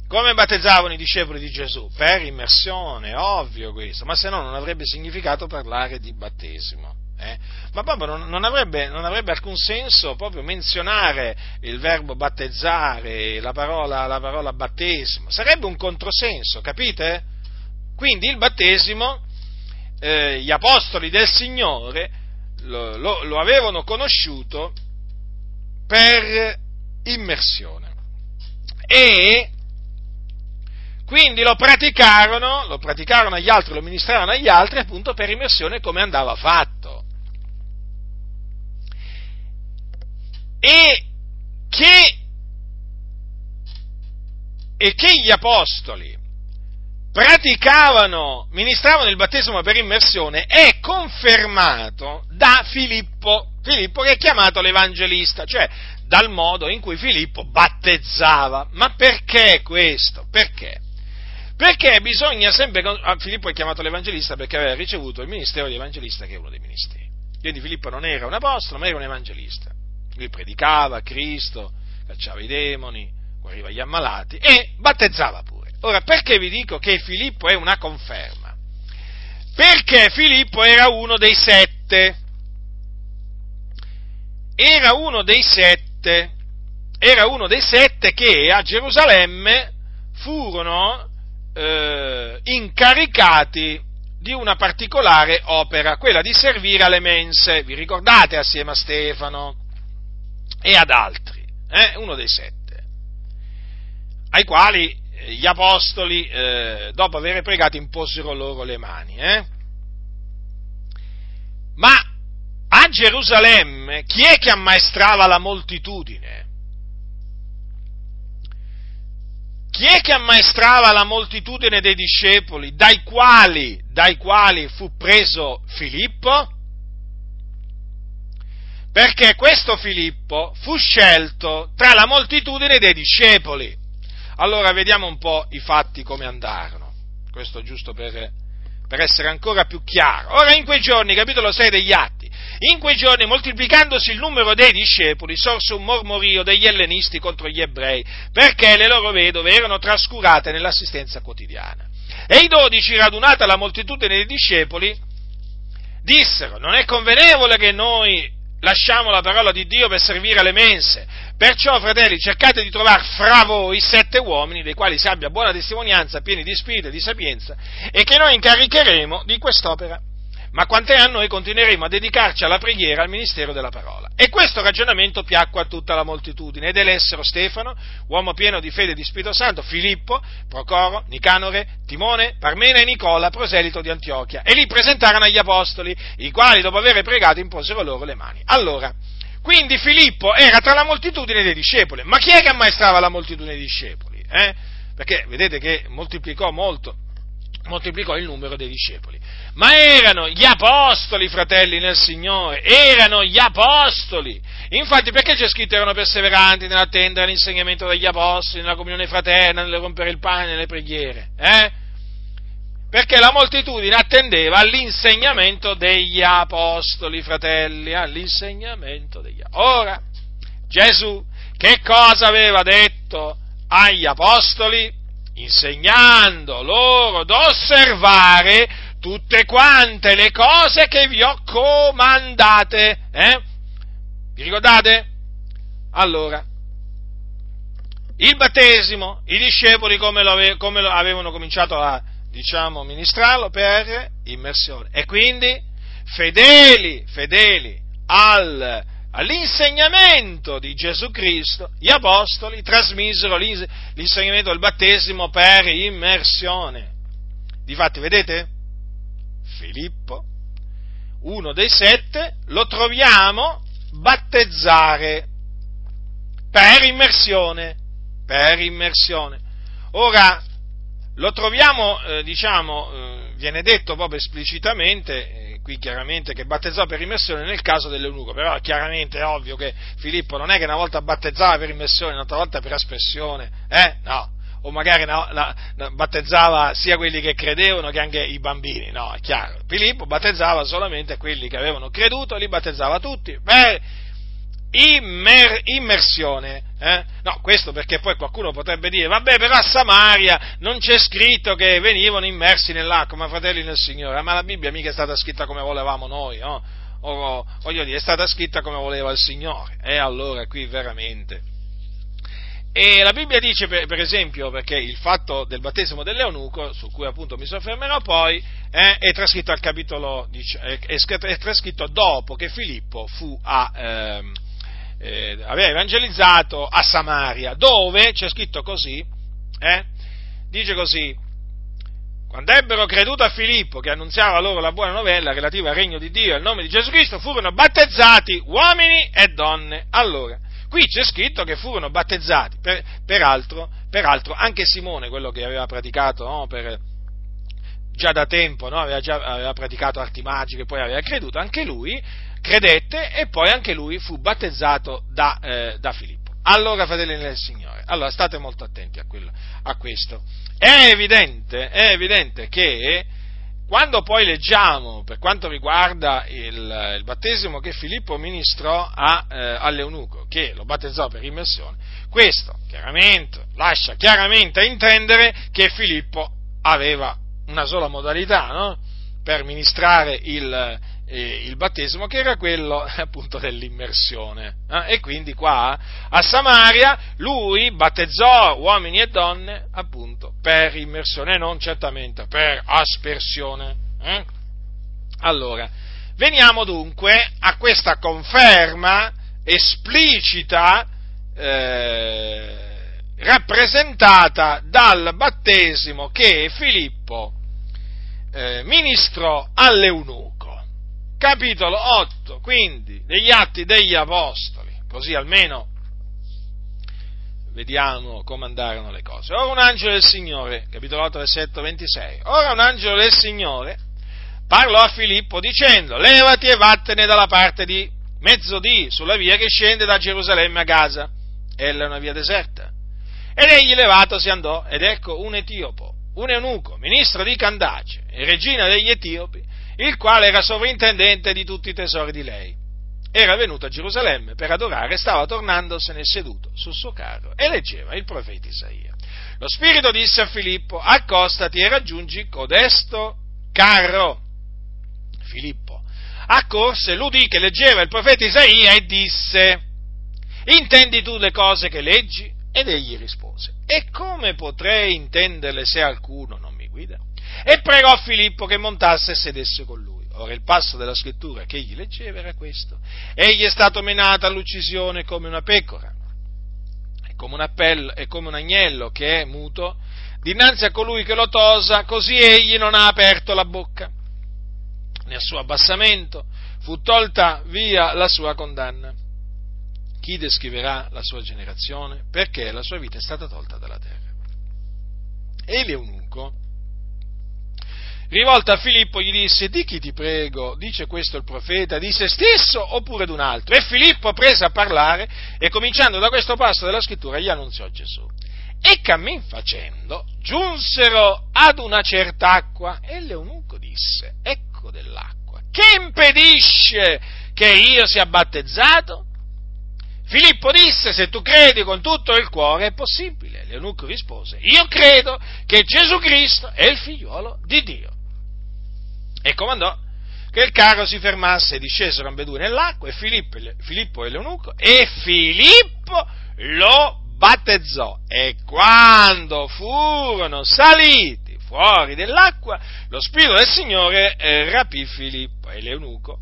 Come battezzavano i discepoli di Gesù? Per immersione, ovvio questo, ma se no non avrebbe significato parlare di battesimo. Eh? Ma proprio non, non, avrebbe, non, avrebbe, alcun senso proprio menzionare il verbo battezzare, la parola, la parola battesimo, sarebbe un controsenso, capite? Quindi il battesimo, eh, gli apostoli del Signore lo, lo, lo avevano conosciuto per immersione. E quindi lo praticarono, lo praticarono agli altri, lo ministrarono agli altri appunto per immersione come andava fatto. E che, e che gli apostoli praticavano, ministravano il battesimo per immersione è confermato da Filippo, Filippo che è chiamato l'Evangelista, cioè dal modo in cui Filippo battezzava. Ma perché questo? Perché? Perché bisogna sempre. Ah, Filippo è chiamato l'Evangelista perché aveva ricevuto il ministero di Evangelista, che è uno dei ministeri. Quindi Filippo non era un apostolo, ma era un evangelista. Lui predicava Cristo, cacciava i demoni, guariva gli ammalati e battezzava pure. Ora, perché vi dico che Filippo è una conferma? Perché Filippo era uno dei sette. Era uno dei sette. Era uno dei sette che a Gerusalemme furono eh, incaricati di una particolare opera, quella di servire alle mense. Vi ricordate assieme a Stefano e ad altri? Eh? Uno dei sette ai quali gli apostoli, eh, dopo aver pregato, imposero loro le mani. Eh? Ma a Gerusalemme chi è che ammaestrava la moltitudine? Chi è che ammaestrava la moltitudine dei discepoli, dai quali, dai quali fu preso Filippo? Perché questo Filippo fu scelto tra la moltitudine dei discepoli. Allora vediamo un po' i fatti come andarono, questo giusto per, per essere ancora più chiaro. Ora in quei giorni, capitolo 6 degli Atti, in quei giorni, moltiplicandosi il numero dei discepoli, sorse un mormorio degli ellenisti contro gli ebrei, perché le loro vedove erano trascurate nell'assistenza quotidiana. E i dodici, radunata la moltitudine dei discepoli, dissero, non è convenevole che noi lasciamo la parola di Dio per servire alle mense. Perciò, fratelli, cercate di trovare fra voi sette uomini, dei quali si abbia buona testimonianza, pieni di spirito e di sapienza, e che noi incaricheremo di quest'opera ma quante a noi continueremo a dedicarci alla preghiera, al ministero della parola. E questo ragionamento piacque a tutta la moltitudine, ed elessero Stefano, uomo pieno di fede e di Spirito Santo, Filippo, Procoro, Nicanore, Timone, Parmena e Nicola, proselito di Antiochia, e li presentarono agli apostoli, i quali dopo aver pregato imposero loro le mani. Allora, quindi Filippo era tra la moltitudine dei discepoli, ma chi è che ammaestrava la moltitudine dei discepoli? Eh? Perché vedete che moltiplicò molto moltiplicò il numero dei discepoli. Ma erano gli apostoli, fratelli nel Signore, erano gli apostoli. Infatti perché c'è scritto erano perseveranti nell'attendere l'insegnamento degli apostoli, nella comunione fraterna, nel rompere il pane, nelle preghiere? Eh? Perché la moltitudine attendeva all'insegnamento degli apostoli, fratelli, all'insegnamento degli apostoli. Ora, Gesù che cosa aveva detto agli apostoli? Insegnando loro ad osservare tutte quante le cose che vi ho comandate. Eh? Vi ricordate? Allora, il battesimo, i discepoli come lo, ave, come lo avevano cominciato a, diciamo, ministrarlo per immersione. E quindi, fedeli, fedeli al all'insegnamento di Gesù Cristo, gli apostoli trasmisero l'insegnamento del battesimo per immersione. Difatti, vedete? Filippo, uno dei sette, lo troviamo battezzare per immersione, per immersione. Ora, lo troviamo, eh, diciamo, eh, viene detto proprio esplicitamente qui chiaramente che battezzò per immersione nel caso dell'eunuco, però chiaramente è ovvio che Filippo non è che una volta battezzava per immersione, un'altra volta per aspersione, eh? No. O magari no, no, battezzava sia quelli che credevano che anche i bambini, no, è chiaro. Filippo battezzava solamente quelli che avevano creduto, li battezzava tutti per immer, immersione. Eh? No, questo perché poi qualcuno potrebbe dire, vabbè, però a Samaria non c'è scritto che venivano immersi nell'acqua, ma fratelli nel Signore, ma la Bibbia mica è stata scritta come volevamo noi, no? O, voglio dire, è stata scritta come voleva il Signore. E allora qui veramente. E la Bibbia dice, per, per, esempio, perché il fatto del battesimo dell'eunuco, su cui appunto mi soffermerò poi, eh, è trascritto al capitolo, è, è, trascritto dopo che Filippo fu a, ehm, eh, aveva evangelizzato a Samaria, dove c'è scritto così, eh, dice così, quando ebbero creduto a Filippo che annunziava loro la buona novella relativa al regno di Dio e al nome di Gesù Cristo, furono battezzati uomini e donne. Allora, qui c'è scritto che furono battezzati, per, peraltro, peraltro, anche Simone, quello che aveva praticato no, per, già da tempo, no, aveva, già, aveva praticato arti magiche, poi aveva creduto, anche lui credette e poi anche lui fu battezzato da, eh, da Filippo. Allora, fratelli del Signore, allora state molto attenti a, quello, a questo. È evidente, è evidente che quando poi leggiamo per quanto riguarda il, il battesimo che Filippo ministrò a, eh, all'eunuco, che lo battezzò per immersione, questo chiaramente lascia chiaramente intendere che Filippo aveva una sola modalità no? per ministrare il, il battesimo che era quello appunto dell'immersione. Eh? E quindi qua a Samaria lui battezzò uomini e donne appunto per immersione non certamente per aspersione. Eh? Allora, veniamo dunque a questa conferma esplicita eh, rappresentata dal battesimo che Filippo eh, ministrò all'eunuco capitolo 8, quindi, degli Atti degli Apostoli, così almeno vediamo come andarono le cose. Ora un angelo del Signore, capitolo 8, versetto 26, ora un angelo del Signore parlò a Filippo dicendo, levati e vattene dalla parte di mezzodì, sulla via che scende da Gerusalemme a Gaza. Ella è una via deserta. Ed egli levato si andò, ed ecco un etiopo, un eunuco, ministro di Candace e regina degli Etiopi, il quale era sovrintendente di tutti i tesori di lei. Era venuto a Gerusalemme per adorare e stava tornandosene seduto sul suo carro e leggeva il profeta Isaia. Lo Spirito disse a Filippo, accostati e raggiungi codesto carro. Filippo accorse, l'udì che leggeva il profeta Isaia e disse, intendi tu le cose che leggi? Ed egli rispose, e come potrei intenderle se qualcuno non mi guida? E pregò Filippo che montasse e sedesse con lui. Ora il passo della scrittura che egli leggeva era questo. Egli è stato menato all'uccisione come una pecora, e come un, appello, e come un agnello che è muto, dinanzi a colui che lo tosa, così egli non ha aperto la bocca. Nel suo abbassamento fu tolta via la sua condanna. Chi descriverà la sua generazione? Perché la sua vita è stata tolta dalla terra. E l'eunuco, rivolta a Filippo gli disse, di chi ti prego, dice questo il profeta, di se stesso oppure d'un altro? E Filippo prese a parlare e cominciando da questo passo della scrittura gli annunziò Gesù. E cammin facendo giunsero ad una certa acqua e l'eunuco disse, ecco dell'acqua, che impedisce che io sia battezzato? Filippo disse, se tu credi con tutto il cuore è possibile. L'eunuco rispose, io credo che Gesù Cristo è il figliuolo di Dio e comandò che il carro si fermasse e discesero ambedue nell'acqua e Filippo, Filippo e l'eunuco e Filippo lo battezzò. E quando furono saliti fuori dell'acqua lo Spirito del Signore eh, rapì Filippo e l'eunuco.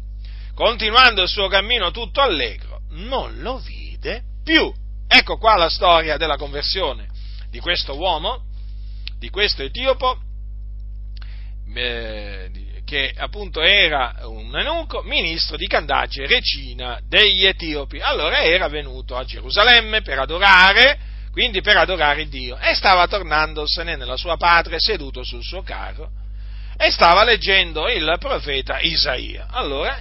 Continuando il suo cammino tutto allegro non lo vide più. Ecco qua la storia della conversione di questo uomo di questo etiopo eh, che appunto era un eunuco, ministro di Candace, regina degli Etiopi. Allora era venuto a Gerusalemme per adorare, quindi per adorare Dio, e stava tornandosene nella sua patria seduto sul suo carro e stava leggendo il profeta Isaia. Allora,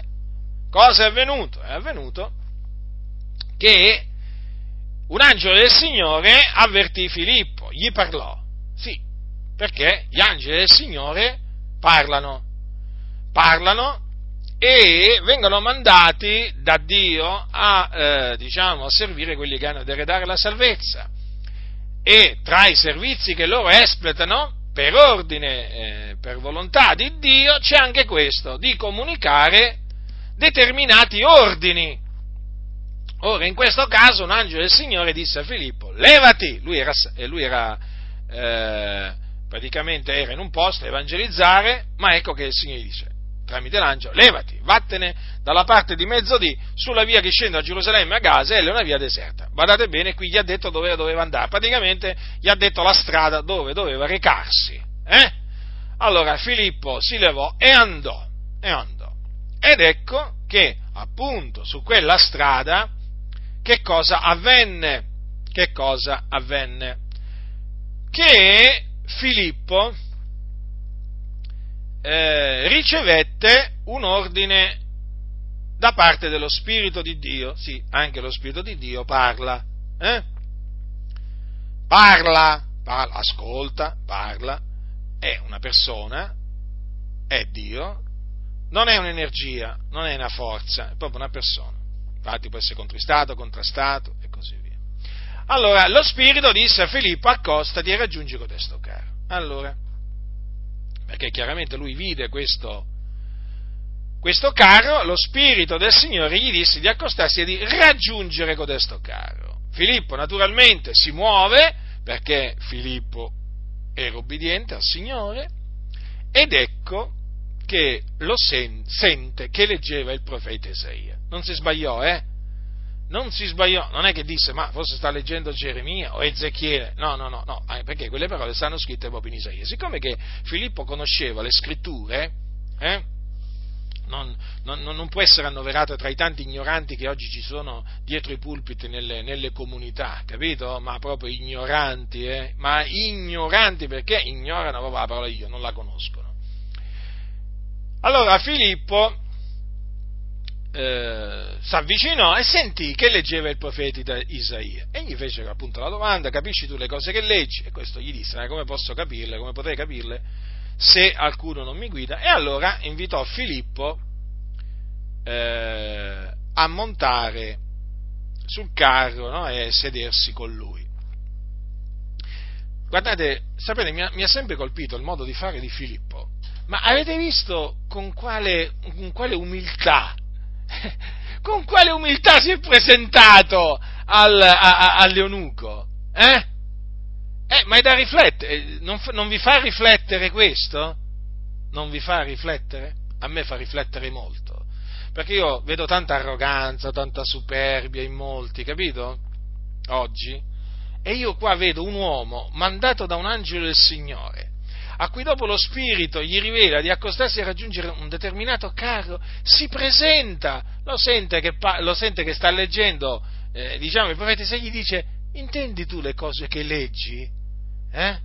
cosa è avvenuto? È avvenuto che un angelo del Signore avvertì Filippo, gli parlò. Sì, perché gli angeli del Signore parlano parlano e vengono mandati da Dio a, eh, diciamo, a servire quelli che hanno ad eredare la salvezza. E tra i servizi che loro espletano, per ordine, eh, per volontà di Dio, c'è anche questo, di comunicare determinati ordini. Ora, in questo caso, un angelo del Signore disse a Filippo, levati, lui era, lui era eh, praticamente era in un posto a evangelizzare, ma ecco che il Signore dice, tramite l'angelo, levati, vattene dalla parte di mezzodì sulla via che scende a Gerusalemme a Gaza, è una via deserta. Guardate bene, qui gli ha detto dove doveva andare, praticamente gli ha detto la strada dove doveva recarsi. Eh? Allora Filippo si levò e andò, e andò. Ed ecco che appunto su quella strada che cosa avvenne? Che cosa avvenne? Che Filippo eh, ricevette un ordine da parte dello Spirito di Dio, sì, anche lo Spirito di Dio parla, eh? parla, parla, ascolta, parla, è una persona, è Dio, non è un'energia, non è una forza, è proprio una persona. Infatti può essere contristato, contrastato e così via. Allora, lo Spirito disse a Filippo, accostati e raggiungi codesto caro. Allora, perché chiaramente lui vide questo, questo carro, lo Spirito del Signore gli disse di accostarsi e di raggiungere codesto carro. Filippo naturalmente si muove, perché Filippo era obbediente al Signore, ed ecco che lo sen- sente che leggeva il profeta Isaia. Non si sbagliò, eh? Non si sbagliò, non è che disse, ma forse sta leggendo Geremia o Ezechiele, no, no, no, no, eh, perché quelle parole stanno scritte proprio in Isaia. Siccome che Filippo conosceva le scritture, eh, non, non, non, può essere annoverato tra i tanti ignoranti che oggi ci sono dietro i pulpiti nelle, nelle comunità, capito? Ma proprio ignoranti, eh? Ma ignoranti perché ignorano proprio la parola di Dio, non la conoscono. Allora Filippo eh, si avvicinò e sentì che leggeva il profeta Isaia e gli fece appunto la domanda, capisci tu le cose che leggi? E questo gli disse, come posso capirle, come potrei capirle se qualcuno non mi guida? E allora invitò Filippo eh, a montare sul carro no? e sedersi con lui. Guardate, sapete, mi ha, mi ha sempre colpito il modo di fare di Filippo ma avete visto con quale, con quale umiltà, con quale umiltà si è presentato al, a, a Leonuco? Eh? Eh, ma è da riflettere, non, non vi fa riflettere questo? Non vi fa riflettere? A me fa riflettere molto, perché io vedo tanta arroganza, tanta superbia in molti, capito? Oggi. E io qua vedo un uomo mandato da un angelo del Signore, a cui dopo lo Spirito gli rivela di accostarsi a raggiungere un determinato carro, si presenta, lo sente che, lo sente che sta leggendo, eh, diciamo, il profeta se gli dice, intendi tu le cose che leggi? Eh?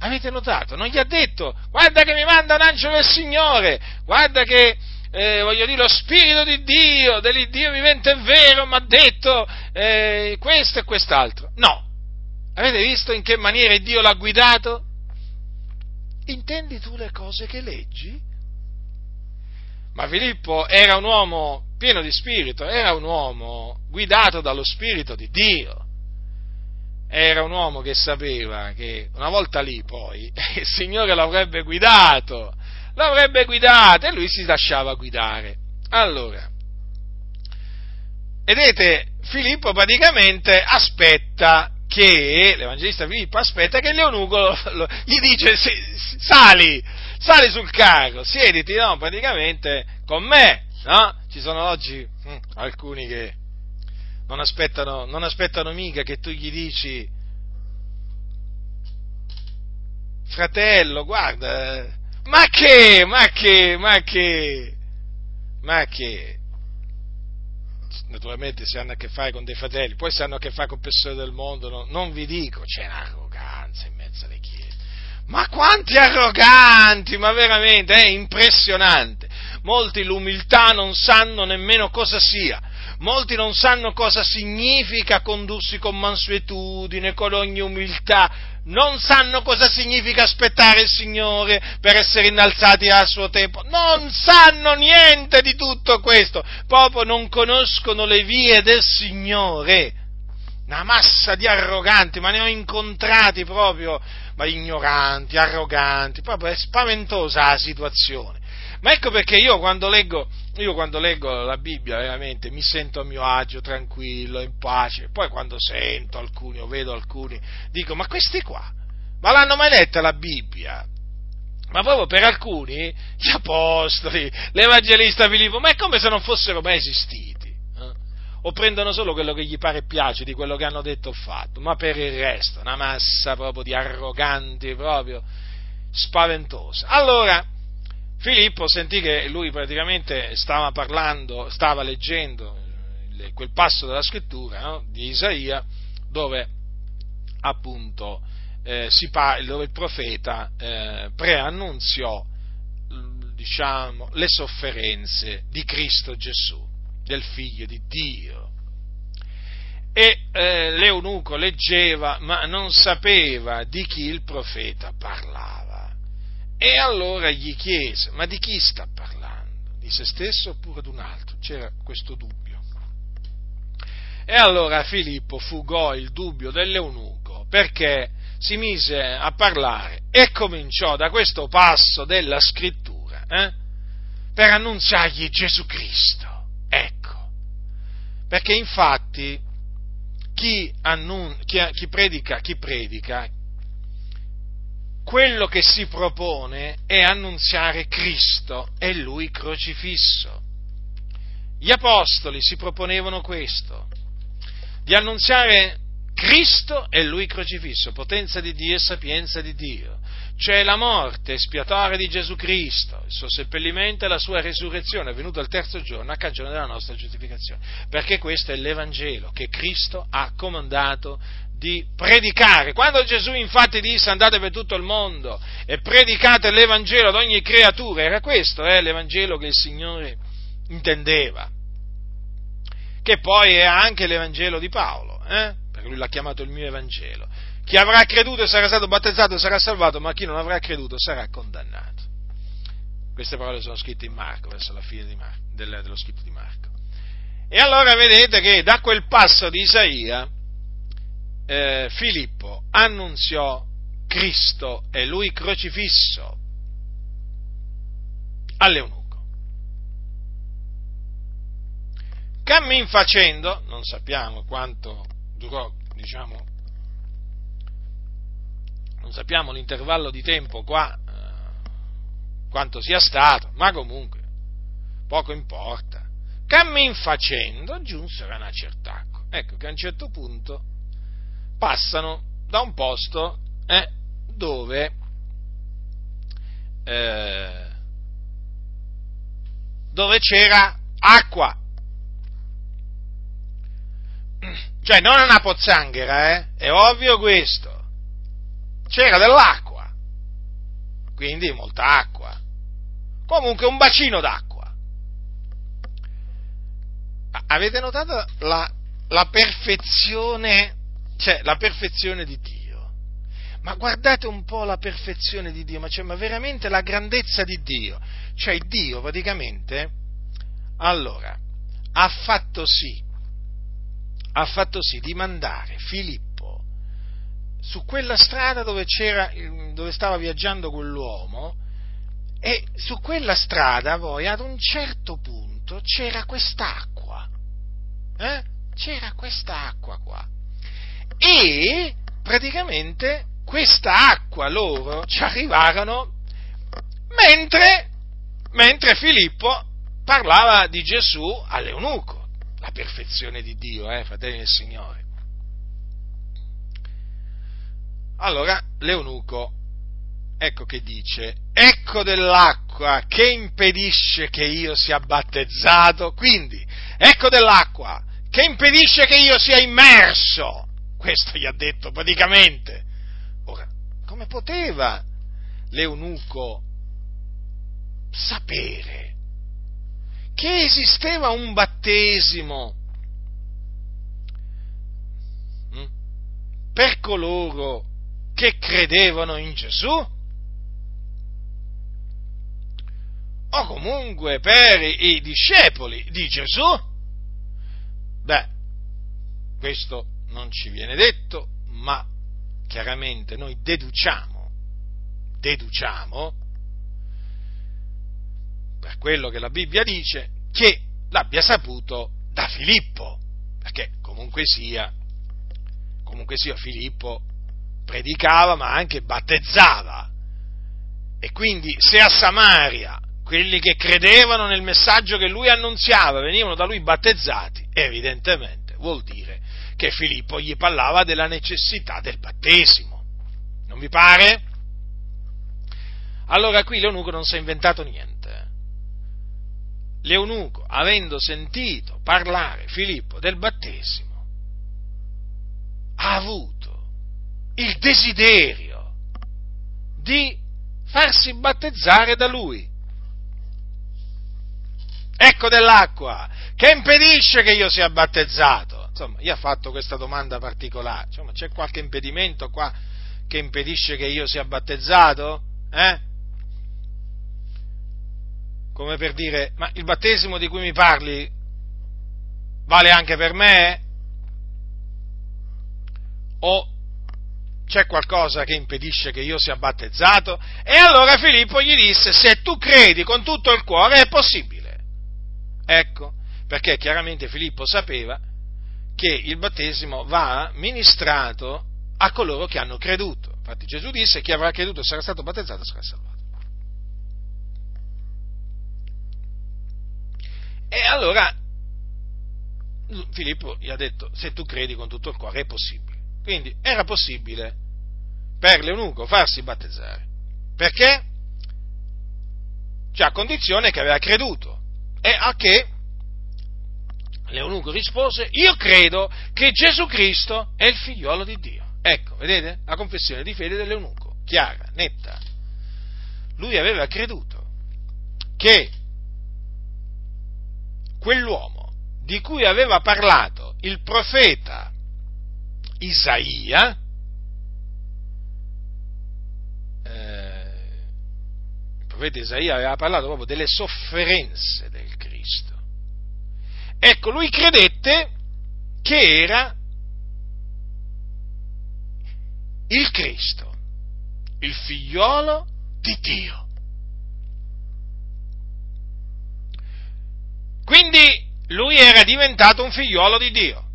Avete notato? Non gli ha detto, guarda che mi manda un angelo del Signore, guarda che, eh, voglio dire, lo Spirito di Dio, dell'Iddio vivente e vero, mi ha detto eh, questo e quest'altro. No. Avete visto in che maniera Dio l'ha guidato? Intendi tu le cose che leggi? Ma Filippo era un uomo pieno di spirito, era un uomo guidato dallo spirito di Dio. Era un uomo che sapeva che una volta lì poi il Signore l'avrebbe guidato, l'avrebbe guidato e lui si lasciava guidare. Allora, vedete, Filippo praticamente aspetta che l'Evangelista Filippo aspetta che Leonugo gli dice sali, sali sul carro, siediti, no, praticamente con me, no? Ci sono oggi hm, alcuni che non aspettano, non aspettano mica che tu gli dici fratello, guarda, ma che, ma che, ma che, ma che, naturalmente se hanno a che fare con dei fratelli, poi se hanno a che fare con persone del mondo, no, non vi dico, c'è un'arroganza in mezzo alle chiese. Ma quanti arroganti, ma veramente è impressionante. Molti l'umiltà non sanno nemmeno cosa sia. Molti non sanno cosa significa condursi con mansuetudine, con ogni umiltà, non sanno cosa significa aspettare il Signore per essere innalzati al suo tempo, non sanno niente di tutto questo, proprio non conoscono le vie del Signore. Una massa di arroganti, ma ne ho incontrati proprio, ma ignoranti, arroganti, proprio è spaventosa la situazione. Ma ecco perché io quando leggo, io quando leggo la Bibbia veramente mi sento a mio agio, tranquillo, in pace. Poi quando sento alcuni o vedo alcuni, dico, ma questi qua, ma l'hanno mai letta la Bibbia? ma proprio per alcuni, gli apostoli, l'evangelista Filippo, ma è come se non fossero mai esistiti. Eh? O prendono solo quello che gli pare e piace di quello che hanno detto o fatto, ma per il resto, una massa proprio di arroganti, proprio spaventosa. Allora, Filippo sentì che lui praticamente stava parlando, stava leggendo quel passo della scrittura no? di Isaia dove appunto eh, parla, dove il profeta eh, preannunziò diciamo, le sofferenze di Cristo Gesù, del figlio di Dio. E eh, l'eunuco leggeva, ma non sapeva di chi il profeta parlava. E allora gli chiese, ma di chi sta parlando? Di se stesso oppure di un altro? C'era questo dubbio. E allora Filippo fugò il dubbio dell'eunuco perché si mise a parlare e cominciò da questo passo della scrittura eh, per annunziargli Gesù Cristo. Ecco, perché infatti chi, annun- chi, chi, predica, chi predica, quello che si propone è annunziare Cristo e Lui crocifisso. Gli apostoli si proponevano questo, di annunziare Cristo è Lui crocifisso, potenza di Dio e sapienza di Dio. C'è la morte espiatoria di Gesù Cristo, il suo seppellimento e la sua risurrezione, venuto al terzo giorno a cagione della nostra giustificazione. Perché questo è l'Evangelo che Cristo ha comandato di predicare. Quando Gesù infatti disse andate per tutto il mondo e predicate l'Evangelo ad ogni creatura, era questo eh, l'Evangelo che il Signore intendeva, che poi è anche l'Evangelo di Paolo. Eh? perché lui l'ha chiamato il mio Evangelo. Chi avrà creduto sarà stato battezzato sarà salvato, ma chi non avrà creduto sarà condannato. Queste parole sono scritte in Marco, verso la fine Marco, del, dello scritto di Marco. E allora vedete che da quel passo di Isaia eh, Filippo annunziò Cristo e lui crocifisso all'eunuco. Cammin facendo, non sappiamo quanto durò, diciamo, non sappiamo l'intervallo di tempo qua eh, quanto sia stato, ma comunque poco importa. Cammin facendo giunsero a una cert'acqua. Ecco che a un certo punto passano da un posto eh, dove eh, dove c'era acqua Cioè, non una pozzanghera, eh? È ovvio questo. C'era dell'acqua. Quindi molta acqua. Comunque un bacino d'acqua. Avete notato la, la perfezione, cioè la perfezione di Dio? Ma guardate un po' la perfezione di Dio, ma, cioè, ma veramente la grandezza di Dio. Cioè Dio praticamente, allora, ha fatto sì ha fatto sì di mandare Filippo su quella strada dove, dove stava viaggiando quell'uomo e su quella strada poi ad un certo punto c'era quest'acqua, eh? c'era quest'acqua qua e praticamente questa acqua loro ci arrivarono mentre, mentre Filippo parlava di Gesù all'eunuco la perfezione di Dio, eh, fratelli del Signore. Allora l'eunuco, ecco che dice, ecco dell'acqua che impedisce che io sia battezzato, quindi ecco dell'acqua che impedisce che io sia immerso. Questo gli ha detto praticamente. Ora, come poteva l'eunuco sapere che esisteva un battesimo hm, per coloro che credevano in Gesù o comunque per i discepoli di Gesù? Beh, questo non ci viene detto, ma chiaramente noi deduciamo, deduciamo per quello che la Bibbia dice, che l'abbia saputo da Filippo, perché comunque sia, comunque sia Filippo predicava ma anche battezzava. E quindi se a Samaria quelli che credevano nel messaggio che lui annunziava venivano da lui battezzati, evidentemente vuol dire che Filippo gli parlava della necessità del battesimo. Non vi pare? Allora qui l'eunuco non si è inventato niente. L'eunuco, avendo sentito parlare Filippo del battesimo, ha avuto il desiderio di farsi battezzare da lui. Ecco dell'acqua, che impedisce che io sia battezzato. Insomma, io ho fatto questa domanda particolare. Insomma, c'è qualche impedimento qua che impedisce che io sia battezzato? Eh? Come per dire, ma il battesimo di cui mi parli vale anche per me? O c'è qualcosa che impedisce che io sia battezzato? E allora Filippo gli disse, se tu credi con tutto il cuore è possibile. Ecco, perché chiaramente Filippo sapeva che il battesimo va ministrato a coloro che hanno creduto. Infatti Gesù disse, chi avrà creduto e sarà stato battezzato sarà salvato. E allora Filippo gli ha detto, se tu credi con tutto il cuore è possibile. Quindi era possibile per l'eunuco farsi battezzare. Perché? Cioè a condizione che aveva creduto. E a che l'eunuco rispose, io credo che Gesù Cristo è il figliuolo di Dio. Ecco, vedete? La confessione di fede dell'eunuco, chiara, netta. Lui aveva creduto che quell'uomo di cui aveva parlato il profeta Isaia, eh, il profeta Isaia aveva parlato proprio delle sofferenze. Ecco, lui credette che era il Cristo, il figliolo di Dio. Quindi lui era diventato un figliolo di Dio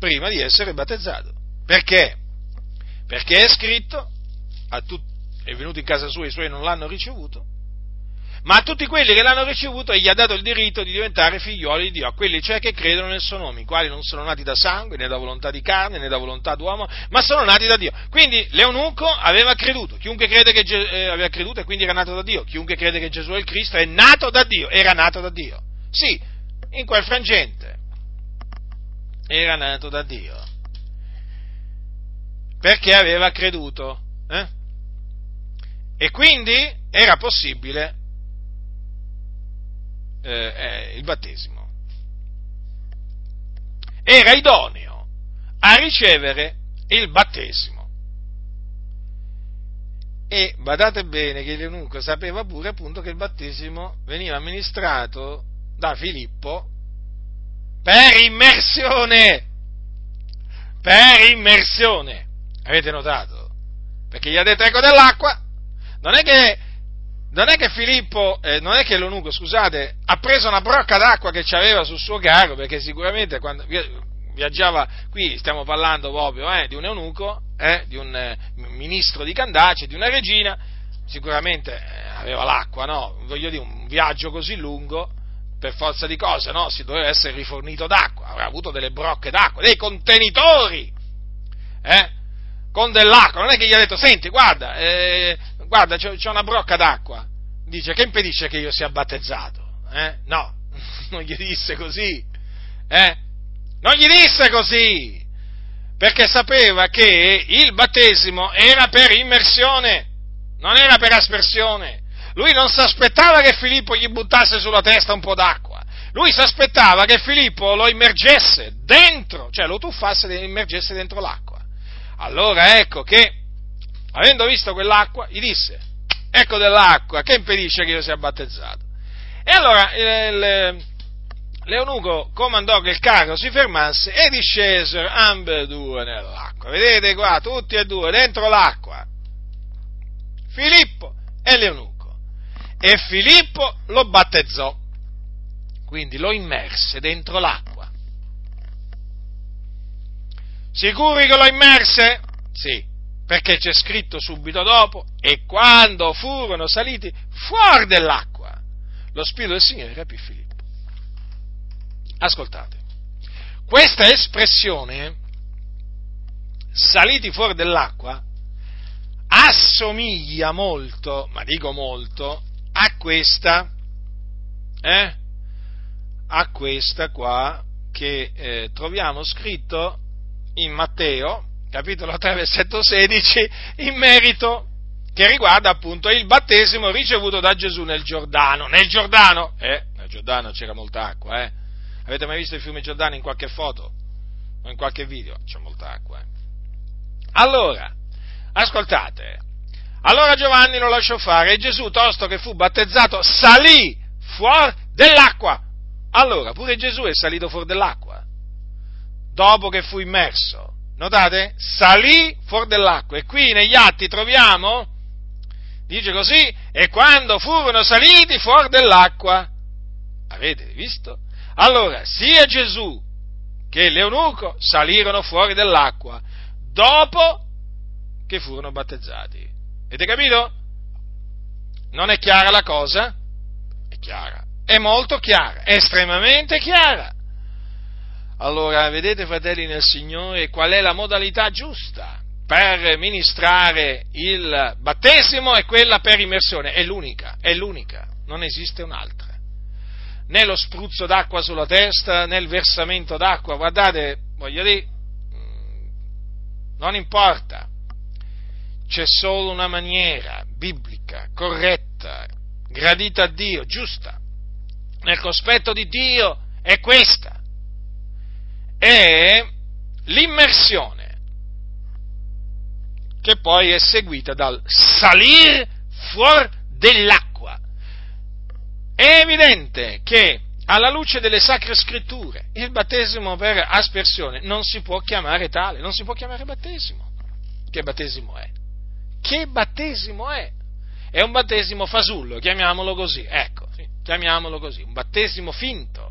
prima di essere battezzato. Perché? Perché è scritto, tut- è venuto in casa sua e i suoi non l'hanno ricevuto, ma a tutti quelli che l'hanno ricevuto egli ha dato il diritto di diventare figlioli di Dio, a quelli cioè che credono nel suo nome, i quali non sono nati da sangue, né da volontà di carne, né da volontà d'uomo, ma sono nati da Dio. Quindi l'eunuco aveva creduto, chiunque crede che Ge- eh, aveva creduto e quindi era nato da Dio, chiunque crede che Gesù è il Cristo è nato da Dio, era nato da Dio. Sì, in quel frangente era nato da Dio. Perché aveva creduto. Eh? E quindi era possibile eh, eh, il battesimo. Era idoneo a ricevere il battesimo. E badate bene che l'eunuco sapeva pure appunto che il battesimo veniva amministrato da Filippo per immersione, per immersione, avete notato? Perché gli ha detto ecco dell'acqua, non è che, non è che Filippo, eh, non è che l'Onuco, scusate, ha preso una brocca d'acqua che c'aveva sul suo carro, perché sicuramente quando viaggiava, qui stiamo parlando proprio eh, di un eunuco, eh, di un eh, ministro di Candace, di una regina, sicuramente eh, aveva l'acqua, no? Voglio dire, un viaggio così lungo, per forza di cose, no? Si doveva essere rifornito d'acqua, aveva avuto delle brocche d'acqua, dei contenitori, eh? Con dell'acqua, non è che gli ha detto, senti, guarda, eh, guarda, c'è, c'è, una brocca d'acqua, dice, che impedisce che io sia battezzato? Eh? No, non gli disse così, eh? Non gli disse così, perché sapeva che il battesimo era per immersione, non era per aspersione. Lui non si aspettava che Filippo gli buttasse sulla testa un po' d'acqua. Lui si aspettava che Filippo lo immergesse dentro, cioè lo tuffasse e immergesse dentro l'acqua. Allora ecco che, avendo visto quell'acqua, gli disse, ecco dell'acqua, che impedisce che io sia battezzato? E allora il, l'eunuco comandò che il carro si fermasse e discesero ambedue nell'acqua. Vedete qua, tutti e due dentro l'acqua. Filippo e l'eunuco e Filippo lo battezzò, quindi lo immerse dentro l'acqua. Sicuri che lo immerse? Sì, perché c'è scritto subito dopo, e quando furono saliti fuori dell'acqua, lo Spirito del Signore rapì Filippo. Ascoltate, questa espressione, saliti fuori dell'acqua, assomiglia molto, ma dico molto, a questa, eh? a questa qua che eh, troviamo scritto in Matteo, capitolo 3, versetto 16, in merito che riguarda appunto il battesimo ricevuto da Gesù nel Giordano. Nel Giordano, eh, nel Giordano c'era molta acqua, eh. Avete mai visto il fiume Giordano in qualche foto? O in qualche video? C'è molta acqua, eh. Allora, ascoltate, allora Giovanni lo lasciò fare e Gesù, tosto che fu battezzato, salì fuori dell'acqua. Allora, pure Gesù è salito fuori dell'acqua, dopo che fu immerso. Notate? Salì fuori dell'acqua. E qui negli atti troviamo, dice così, e quando furono saliti fuori dell'acqua. Avete visto? Allora, sia Gesù che l'eunuco salirono fuori dell'acqua dopo che furono battezzati. Avete capito? Non è chiara la cosa? È chiara. È molto chiara, è estremamente chiara. Allora, vedete, fratelli nel Signore, qual è la modalità giusta per ministrare il battesimo e quella per immersione? È l'unica, è l'unica, non esiste un'altra. Né lo spruzzo d'acqua sulla testa, né il versamento d'acqua, guardate, voglio dire, mm, non importa, c'è solo una maniera biblica, corretta, gradita a Dio, giusta, nel cospetto di Dio, è questa è l'immersione, che poi è seguita dal salir fuori dell'acqua. È evidente che alla luce delle sacre scritture il battesimo per aspersione non si può chiamare tale, non si può chiamare battesimo. Che battesimo è? Che battesimo è? È un battesimo fasullo, chiamiamolo così, ecco, chiamiamolo così, un battesimo finto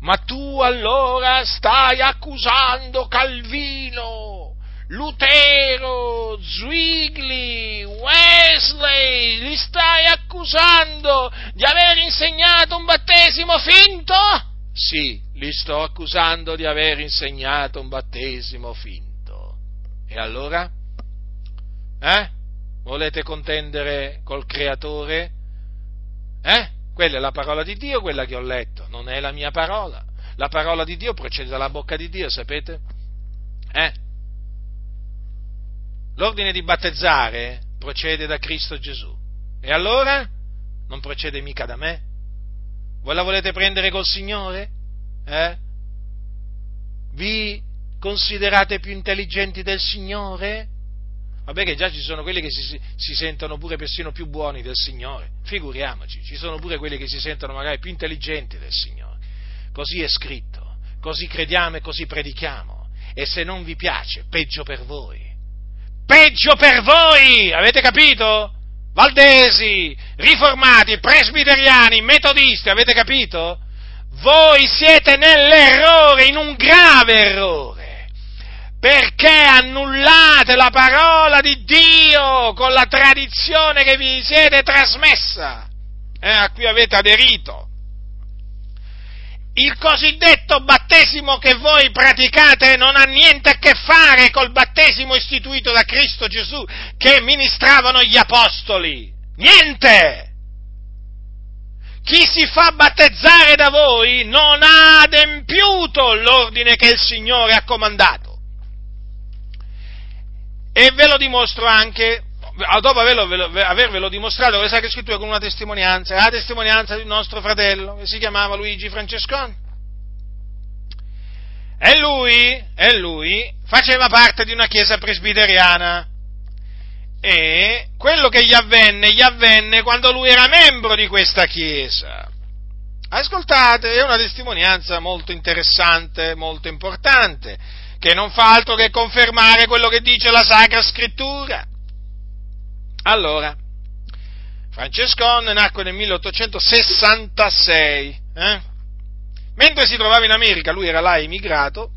ma tu allora stai accusando Calvino, Lutero, Zwigli, Wesley, li stai accusando di aver insegnato un battesimo finto? Sì, li sto accusando di aver insegnato un battesimo finto. E allora? Eh? Volete contendere col creatore? Eh? Quella è la parola di Dio, quella che ho letto, non è la mia parola. La parola di Dio procede dalla bocca di Dio, sapete? Eh? L'ordine di battezzare procede da Cristo Gesù. E allora? Non procede mica da me? Voi la volete prendere col Signore? Eh? Vi considerate più intelligenti del Signore? Vabbè che già ci sono quelli che si, si, sentono pure persino più buoni del Signore, figuriamoci, ci sono pure quelli che si sentono magari più intelligenti del Signore. Così è scritto, così crediamo e così predichiamo. E se non vi piace, peggio per voi. Peggio per voi! Avete capito? Valdesi, riformati, presbiteriani, metodisti, avete capito? Voi siete nell'errore, in un grave errore perché annullate la parola di Dio con la tradizione che vi siete trasmessa, eh, a cui avete aderito. Il cosiddetto battesimo che voi praticate non ha niente a che fare col battesimo istituito da Cristo Gesù che ministravano gli apostoli. Niente! Chi si fa battezzare da voi non ha adempiuto l'ordine che il Signore ha comandato. E ve lo dimostro anche, dopo averlo, avervelo dimostrato con le sacre scritture con una testimonianza, la testimonianza di un nostro fratello che si chiamava Luigi Francesconi. E lui, e lui faceva parte di una chiesa presbiteriana. E quello che gli avvenne, gli avvenne quando lui era membro di questa chiesa. Ascoltate, è una testimonianza molto interessante, molto importante che non fa altro che confermare quello che dice la Sacra Scrittura. Allora, Francescon nacque nel 1866, eh? mentre si trovava in America, lui era là emigrato,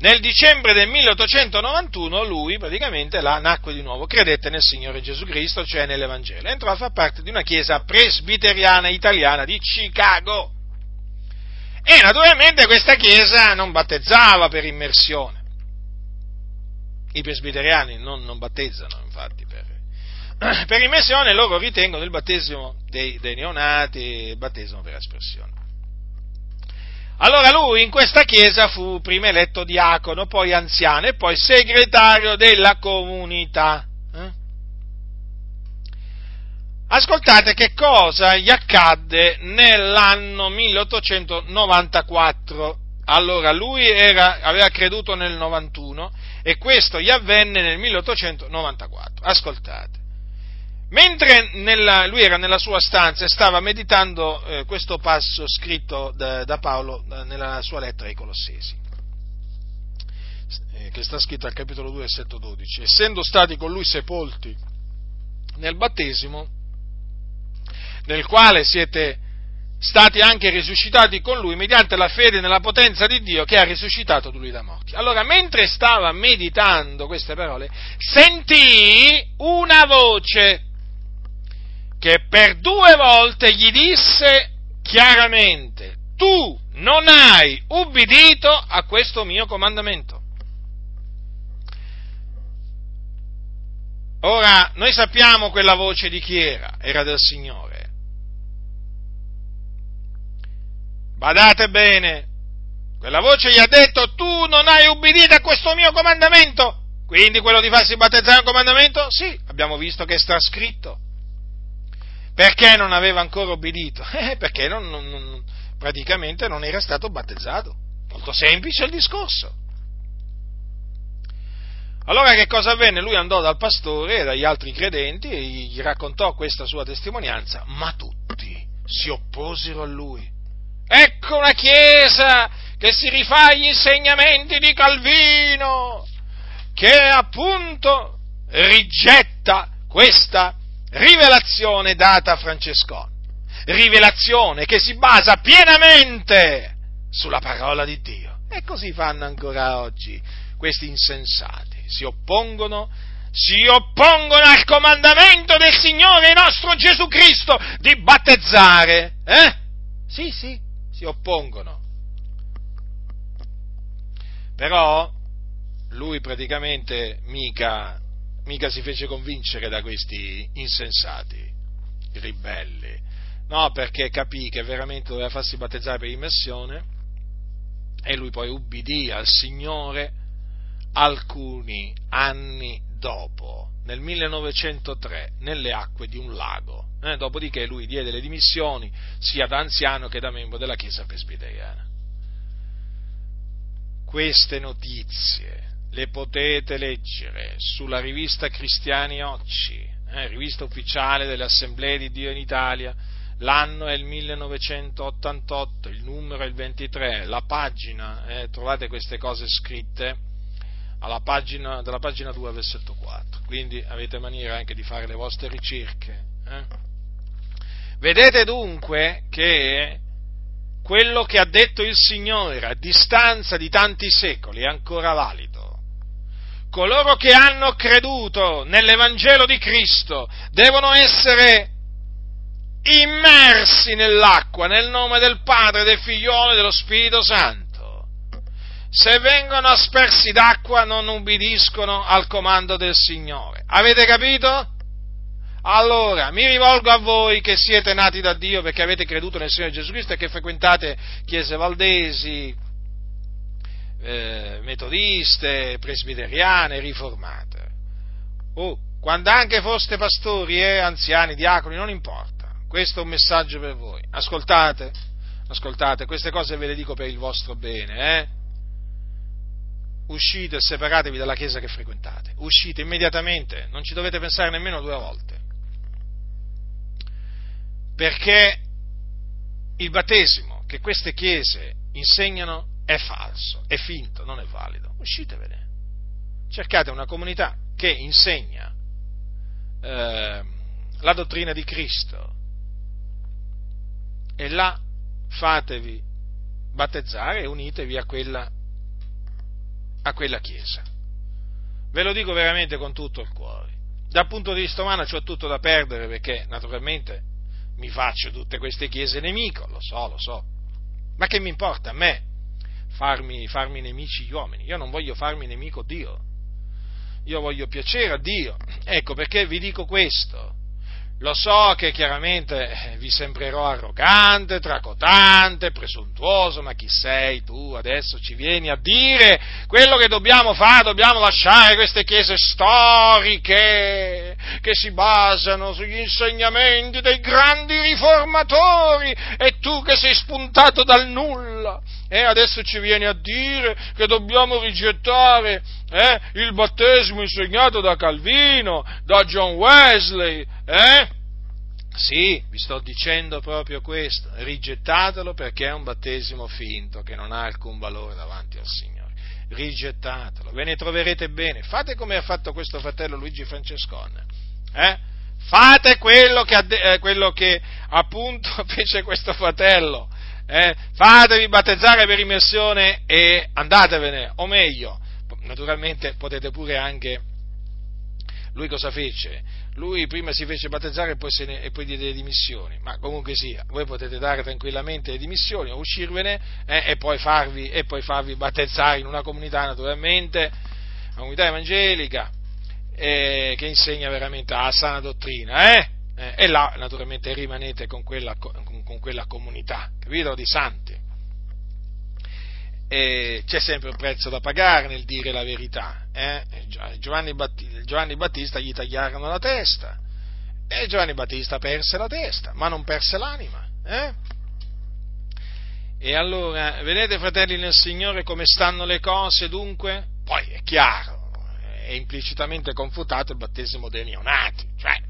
nel dicembre del 1891 lui praticamente là nacque di nuovo, credette nel Signore Gesù Cristo, cioè nell'Evangelo, entrò a far parte di una chiesa presbiteriana italiana di Chicago. E naturalmente questa chiesa non battezzava per immersione. I presbiteriani non, non battezzano, infatti, per, per, immersione loro ritengono il battesimo dei, dei neonati, il battesimo per aspersione. Allora lui in questa chiesa fu prima eletto diacono, poi anziano e poi segretario della comunità. Eh? Ascoltate che cosa gli accadde nell'anno 1894. Allora lui era, aveva creduto nel 91 e questo gli avvenne nel 1894. Ascoltate. Mentre nella, lui era nella sua stanza e stava meditando eh, questo passo scritto da, da Paolo da, nella sua lettera ai Colossesi, eh, che sta scritto al capitolo 2, versetto 12, essendo stati con lui sepolti nel battesimo, nel quale siete stati anche risuscitati con lui mediante la fede nella potenza di Dio che ha risuscitato lui da morti. Allora, mentre stava meditando queste parole, sentì una voce che per due volte gli disse chiaramente, tu non hai ubbidito a questo mio comandamento. Ora, noi sappiamo quella voce di chi era, era del Signore. Badate bene, quella voce gli ha detto, tu non hai ubbidito a questo mio comandamento, quindi quello di farsi battezzare è un comandamento? Sì, abbiamo visto che sta scritto. Perché non aveva ancora obbedito? Eh, perché non, non, praticamente non era stato battezzato. Molto semplice il discorso. Allora che cosa avvenne? Lui andò dal pastore e dagli altri credenti e gli raccontò questa sua testimonianza, ma tutti si opposero a lui. Ecco una chiesa che si rifà agli insegnamenti di Calvino, che appunto rigetta questa rivelazione data a Francescone, rivelazione che si basa pienamente sulla parola di Dio. E così fanno ancora oggi questi insensati, si oppongono, si oppongono al comandamento del Signore nostro Gesù Cristo di battezzare. Eh? Sì, sì, si oppongono. Però lui praticamente mica mica si fece convincere da questi insensati, ribelli, no, perché capì che veramente doveva farsi battezzare per immersione e lui poi ubbidì al Signore alcuni anni dopo, nel 1903, nelle acque di un lago. Eh, dopodiché lui diede le dimissioni sia da anziano che da membro della Chiesa presbiteriana. Queste notizie le potete leggere sulla rivista Cristiani Occi, eh, rivista ufficiale delle Assemblee di Dio in Italia. L'anno è il 1988, il numero è il 23, la pagina, eh, trovate queste cose scritte alla pagina, dalla pagina 2 versetto 4, quindi avete maniera anche di fare le vostre ricerche. Eh. Vedete dunque che quello che ha detto il Signore a distanza di tanti secoli è ancora valido coloro che hanno creduto nell'Evangelo di Cristo devono essere immersi nell'acqua nel nome del Padre, del Figliolo e dello Spirito Santo. Se vengono aspersi d'acqua non ubbidiscono al comando del Signore. Avete capito? Allora, mi rivolgo a voi che siete nati da Dio perché avete creduto nel Signore Gesù Cristo e che frequentate chiese valdesi, eh, metodiste, presbiteriane, riformate. Oh, quando anche foste pastori eh, anziani, diaconi, non importa. Questo è un messaggio per voi. Ascoltate, ascoltate, queste cose ve le dico per il vostro bene, eh? Uscite e separatevi dalla chiesa che frequentate. Uscite immediatamente, non ci dovete pensare nemmeno due volte. Perché il battesimo che queste chiese insegnano è falso, è finto, non è valido. Uscitevene. Cercate una comunità che insegna eh, la dottrina di Cristo e là fatevi battezzare e unitevi a quella a quella chiesa. Ve lo dico veramente con tutto il cuore. Dal punto di vista umano ho tutto da perdere perché naturalmente mi faccio tutte queste chiese nemico, lo so, lo so. Ma che mi importa a me farmi, farmi nemici gli uomini? Io non voglio farmi nemico Dio. Io voglio piacere a Dio. Ecco perché vi dico questo. Lo so che chiaramente eh, vi sembrerò arrogante, tracotante, presuntuoso, ma chi sei tu adesso ci vieni a dire quello che dobbiamo fare? Dobbiamo lasciare queste chiese storiche che si basano sugli insegnamenti dei grandi riformatori e tu che sei spuntato dal nulla e adesso ci vieni a dire che dobbiamo rigettare eh, il battesimo insegnato da Calvino, da John Wesley, eh? Sì, vi sto dicendo proprio questo, rigettatelo perché è un battesimo finto che non ha alcun valore davanti al Signore. Rigettatelo, ve ne troverete bene. Fate come ha fatto questo fratello Luigi Francescone. Eh? Fate quello che, eh, quello che, appunto fece questo fratello. Eh, fatevi battezzare per immersione e andatevene, o meglio, naturalmente potete pure anche, lui cosa fece? Lui prima si fece battezzare e poi, ne, e poi diede le dimissioni, ma comunque sia, voi potete dare tranquillamente le dimissioni o uscirvene eh, e, poi farvi, e poi farvi battezzare in una comunità naturalmente, una comunità evangelica, eh, che insegna veramente la sana dottrina, eh? eh, e là naturalmente rimanete con quella, con, con quella comunità, capito? Di santi. E c'è sempre un prezzo da pagare nel dire la verità. Eh? Giovanni, Battista, Giovanni Battista gli tagliarono la testa e Giovanni Battista perse la testa, ma non perse l'anima. Eh? E allora, vedete fratelli nel Signore come stanno le cose dunque? Poi è chiaro, è implicitamente confutato il battesimo dei neonati, cioè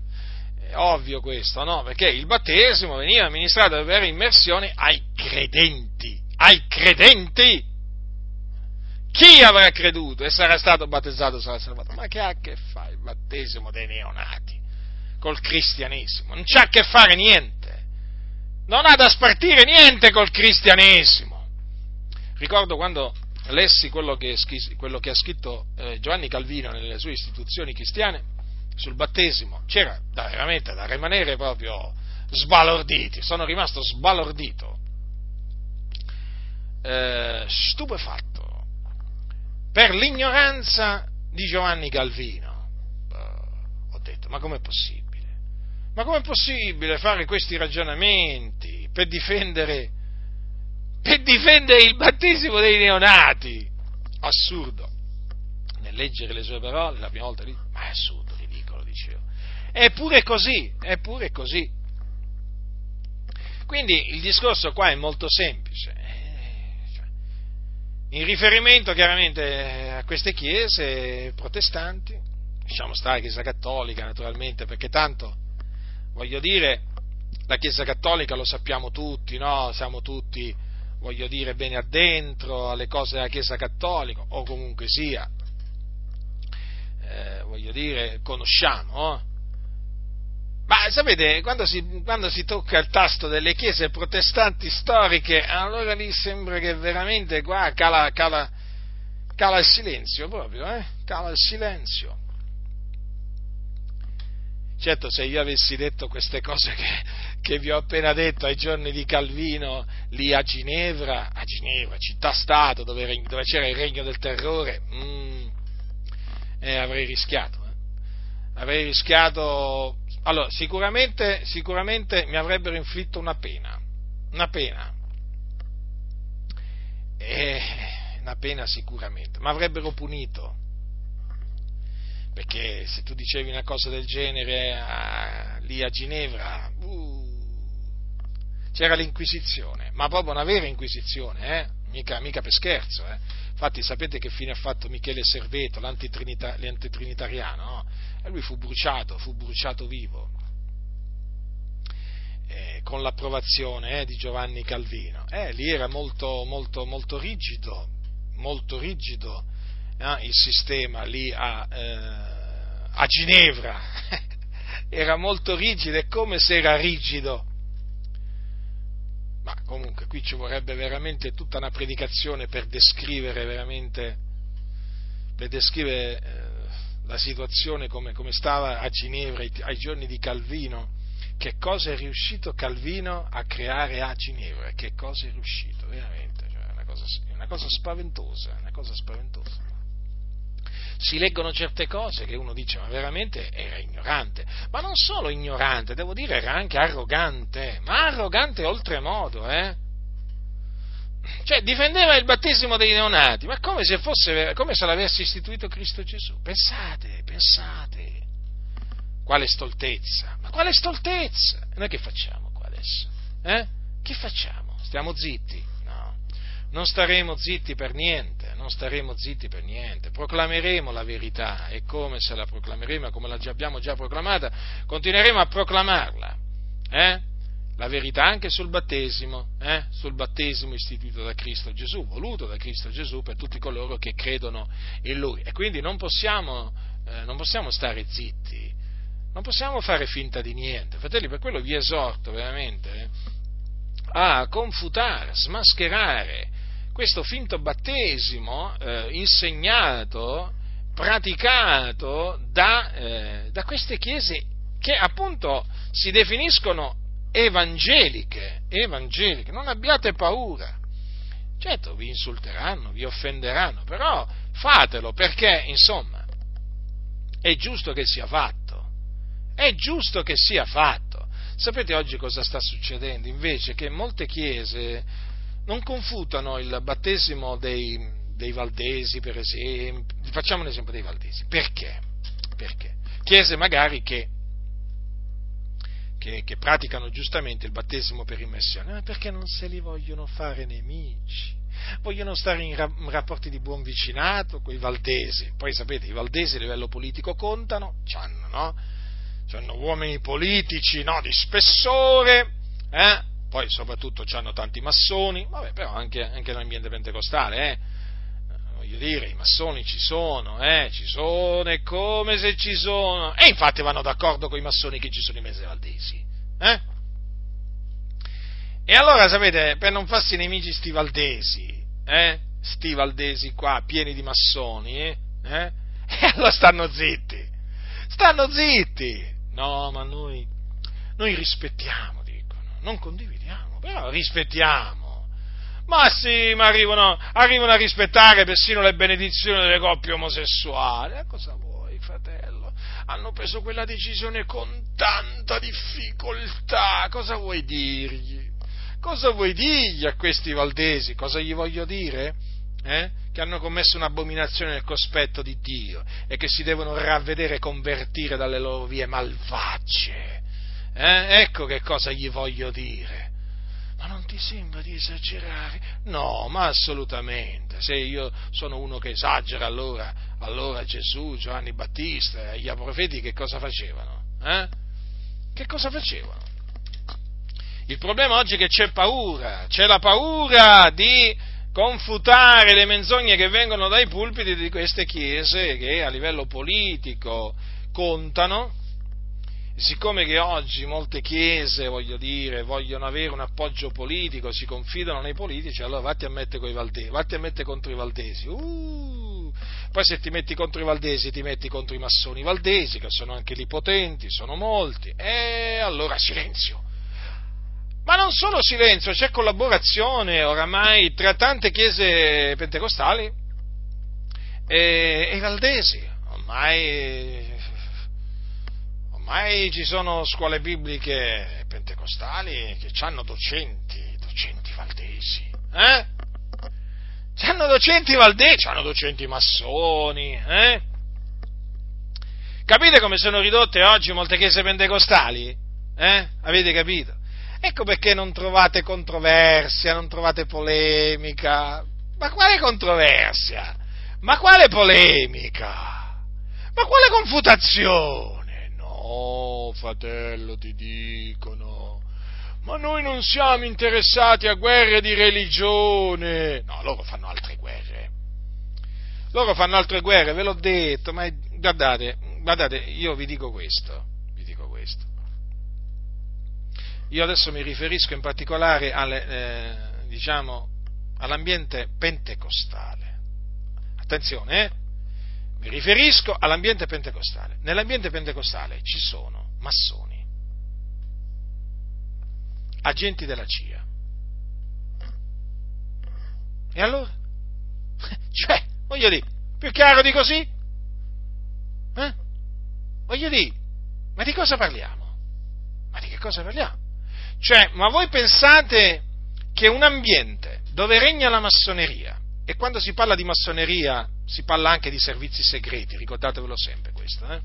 è ovvio questo, no? Perché il battesimo veniva amministrato per immersione ai credenti, ai credenti! Chi avrà creduto e sarà stato battezzato sarà salvato? Ma che ha a che fare il battesimo dei neonati col cristianesimo? Non c'ha a che fare niente. Non ha da spartire niente col cristianesimo. Ricordo quando lessi quello che, quello che ha scritto eh, Giovanni Calvino nelle sue istituzioni cristiane, sul battesimo, c'era da, veramente da rimanere proprio sbalorditi, sono rimasto sbalordito, eh, stupefatto, per l'ignoranza di Giovanni Calvino. Eh, ho detto, ma com'è possibile? Ma com'è possibile fare questi ragionamenti per difendere, per difendere il battesimo dei neonati? Assurdo. Nel leggere le sue parole, la prima volta lì, ma è assurdo Eppure così, eppure così. Quindi il discorso qua è molto semplice. Eh, cioè, in riferimento chiaramente a queste chiese protestanti, diciamo sta la Chiesa Cattolica naturalmente, perché tanto, voglio dire, la Chiesa Cattolica lo sappiamo tutti, no? Siamo tutti, voglio dire, bene addentro alle cose della Chiesa Cattolica, o comunque sia, eh, voglio dire, conosciamo, eh? Ma sapete, quando si, quando si, tocca il tasto delle chiese protestanti storiche, allora lì sembra che veramente qua cala, cala, cala il silenzio proprio, eh? Cala il silenzio. Certo, se io avessi detto queste cose che, che vi ho appena detto ai giorni di Calvino lì a Ginevra, a Ginevra, città-stato, dove, dove c'era il regno del terrore, mm, eh, avrei rischiato. Eh? Avrei rischiato allora, sicuramente, sicuramente mi avrebbero inflitto una pena, una pena, eh, una pena sicuramente, ma avrebbero punito, perché se tu dicevi una cosa del genere a, lì a Ginevra, uh, c'era l'inquisizione, ma proprio una vera inquisizione, eh? mica, mica per scherzo, eh? infatti sapete che fine ha fatto Michele Serveto, l'antitrinitariano, no? e lui fu bruciato, fu bruciato vivo, eh, con l'approvazione eh, di Giovanni Calvino. Eh, lì era molto, molto, molto rigido, molto rigido eh, il sistema lì a, eh, a Ginevra, era molto rigido, è come se era rigido. Ma comunque qui ci vorrebbe veramente tutta una predicazione per descrivere veramente per descrivere eh, la situazione come, come, stava a Ginevra ai, ai giorni di Calvino, che cosa è riuscito Calvino a creare a Ginevra, che cosa è riuscito, veramente, cioè, una cosa, una cosa spaventosa, una cosa spaventosa si leggono certe cose che uno dice ma veramente era ignorante, ma non solo ignorante, devo dire era anche arrogante, ma arrogante oltremodo, eh? Cioè difendeva il battesimo dei neonati, ma come se, fosse, come se l'avesse istituito Cristo Gesù. Pensate, pensate. Quale stoltezza, ma quale stoltezza? E noi che facciamo qua adesso? Eh? Che facciamo? Stiamo zitti? Non staremo zitti per niente, non staremo zitti per niente, proclameremo la verità e come se la proclameremo, come la abbiamo già proclamata, continueremo a proclamarla, eh? la verità anche sul battesimo, eh? sul battesimo istituito da Cristo Gesù, voluto da Cristo Gesù per tutti coloro che credono in Lui. E quindi non possiamo, eh, non possiamo stare zitti, non possiamo fare finta di niente. Fratelli, per quello vi esorto veramente eh, a confutare, smascherare questo finto battesimo eh, insegnato, praticato da, eh, da queste chiese che appunto si definiscono evangeliche, evangeliche, non abbiate paura. Certo, vi insulteranno, vi offenderanno, però fatelo perché, insomma, è giusto che sia fatto. È giusto che sia fatto. Sapete oggi cosa sta succedendo? Invece che molte chiese non confutano il battesimo dei, dei Valdesi, per esempio, facciamo un esempio dei Valdesi, perché? Perché? Chiese magari che, che, che praticano giustamente il battesimo per immersione, ma perché non se li vogliono fare nemici? Vogliono stare in, ra- in rapporti di buon vicinato con i Valdesi, poi sapete, i Valdesi a livello politico contano, c'hanno, no? Uomini politici, no? Di spessore, eh? Poi soprattutto hanno tanti massoni, vabbè, però anche, anche nell'ambiente pentecostale, eh, voglio dire, i massoni ci sono, eh, ci sono, è come se ci sono, e infatti vanno d'accordo con i massoni che ci sono i mese valdesi, eh? E allora, sapete, per non farsi nemici sti valdesi, eh, sti valdesi qua, pieni di massoni, eh, eh, e allora stanno zitti, stanno zitti, no, ma noi, noi rispettiamo non condividiamo, però rispettiamo. Ma sì, ma arrivano, arrivano a rispettare persino le benedizioni delle coppie omosessuali. E cosa vuoi, fratello? Hanno preso quella decisione con tanta difficoltà. Cosa vuoi dirgli? Cosa vuoi dirgli a questi valdesi? Cosa gli voglio dire? Eh? Che hanno commesso un'abominazione nel cospetto di Dio e che si devono ravvedere e convertire dalle loro vie malvagie eh? Ecco che cosa gli voglio dire. Ma non ti sembra di esagerare? No, ma assolutamente. Se io sono uno che esagera, allora, allora Gesù, Giovanni Battista e gli profeti che cosa facevano? Eh? Che cosa facevano? Il problema oggi è che c'è paura, c'è la paura di confutare le menzogne che vengono dai pulpiti di queste chiese che a livello politico contano, siccome che oggi molte chiese, voglio dire, vogliono avere un appoggio politico, si confidano nei politici, allora vatti a mettere con i valdesi, vatti a mettere contro i valdesi. Uh, poi se ti metti contro i valdesi ti metti contro i massoni valdesi, che sono anche lì potenti, sono molti, e allora silenzio. Ma non solo silenzio, c'è collaborazione oramai tra tante chiese pentecostali e, e valdesi. Ormai ormai ci sono scuole bibliche pentecostali che hanno docenti, docenti valdesi, eh? C'hanno docenti valdesi, hanno docenti massoni, eh? Capite come sono ridotte oggi molte chiese pentecostali? Eh? Avete capito? Ecco perché non trovate controversia, non trovate polemica. Ma quale controversia? Ma quale polemica? Ma quale confutazione? Fratello, ti dicono, ma noi non siamo interessati a guerre di religione. No, loro fanno altre guerre. Loro fanno altre guerre, ve l'ho detto, ma guardate, guardate, io vi dico questo, vi dico questo. Io adesso mi riferisco in particolare alle, eh, diciamo, all'ambiente pentecostale. Attenzione, eh? Mi riferisco all'ambiente pentecostale. Nell'ambiente pentecostale ci sono massoni, agenti della CIA. E allora? Cioè, voglio dire, più chiaro di così? Eh? Voglio dire, ma di cosa parliamo? Ma di che cosa parliamo? Cioè, ma voi pensate che un ambiente dove regna la massoneria, e quando si parla di massoneria si parla anche di servizi segreti, ricordatevelo sempre questo, eh?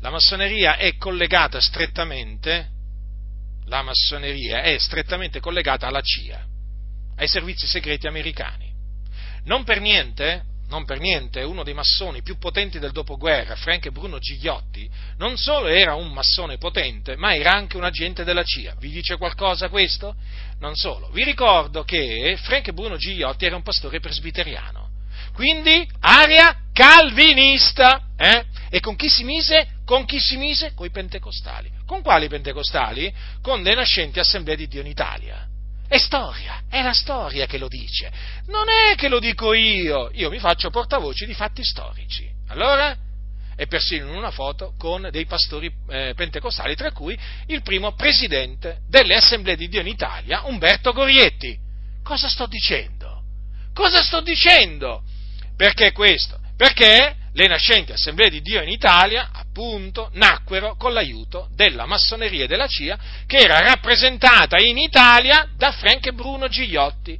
La massoneria è collegata strettamente, la massoneria è strettamente collegata alla CIA, ai servizi segreti americani. Non per niente, non per niente, uno dei massoni più potenti del dopoguerra, Frank Bruno Gigliotti, non solo era un massone potente, ma era anche un agente della CIA. Vi dice qualcosa questo? Non solo. Vi ricordo che Frank Bruno Gigliotti era un pastore presbiteriano, quindi area calvinista. Eh? E con chi si mise? Con chi si mise? Con i pentecostali. Con quali pentecostali? Con le nascenti assemblee di Dio in Italia. È storia, è la storia che lo dice. Non è che lo dico io, io mi faccio portavoce di fatti storici. Allora? E persino in una foto con dei pastori eh, pentecostali, tra cui il primo presidente delle Assemblee di Dio in Italia, Umberto Gorietti. Cosa sto dicendo? Cosa sto dicendo? Perché questo? Perché le nascenti assemblee di Dio in Italia, appunto, nacquero con l'aiuto della massoneria e della CIA, che era rappresentata in Italia da Frank e Bruno Gigliotti.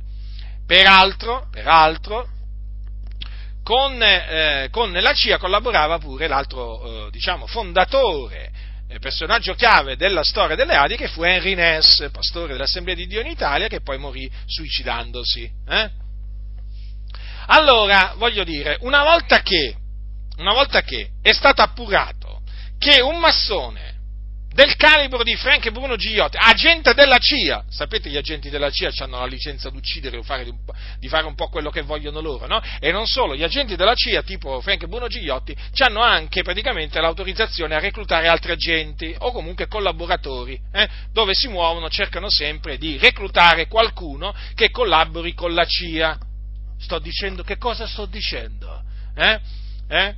Peraltro, peraltro con, eh, con, la CIA collaborava pure l'altro, eh, diciamo, fondatore, eh, personaggio chiave della storia delle Adi, che fu Henry Ness, pastore dell'Assemblea di Dio in Italia, che poi morì suicidandosi. Eh? Allora, voglio dire, una volta che una volta che è stato appurato che un massone del calibro di Frank Bruno Gigliotti, agente della CIA, sapete gli agenti della CIA hanno la licenza di uccidere o fare, di fare un po' quello che vogliono loro, no? E non solo, gli agenti della CIA, tipo Frank Bruno Gigliotti, hanno anche praticamente l'autorizzazione a reclutare altri agenti o comunque collaboratori, eh? dove si muovono, cercano sempre di reclutare qualcuno che collabori con la CIA. Sto dicendo, che cosa sto dicendo? Eh? Eh?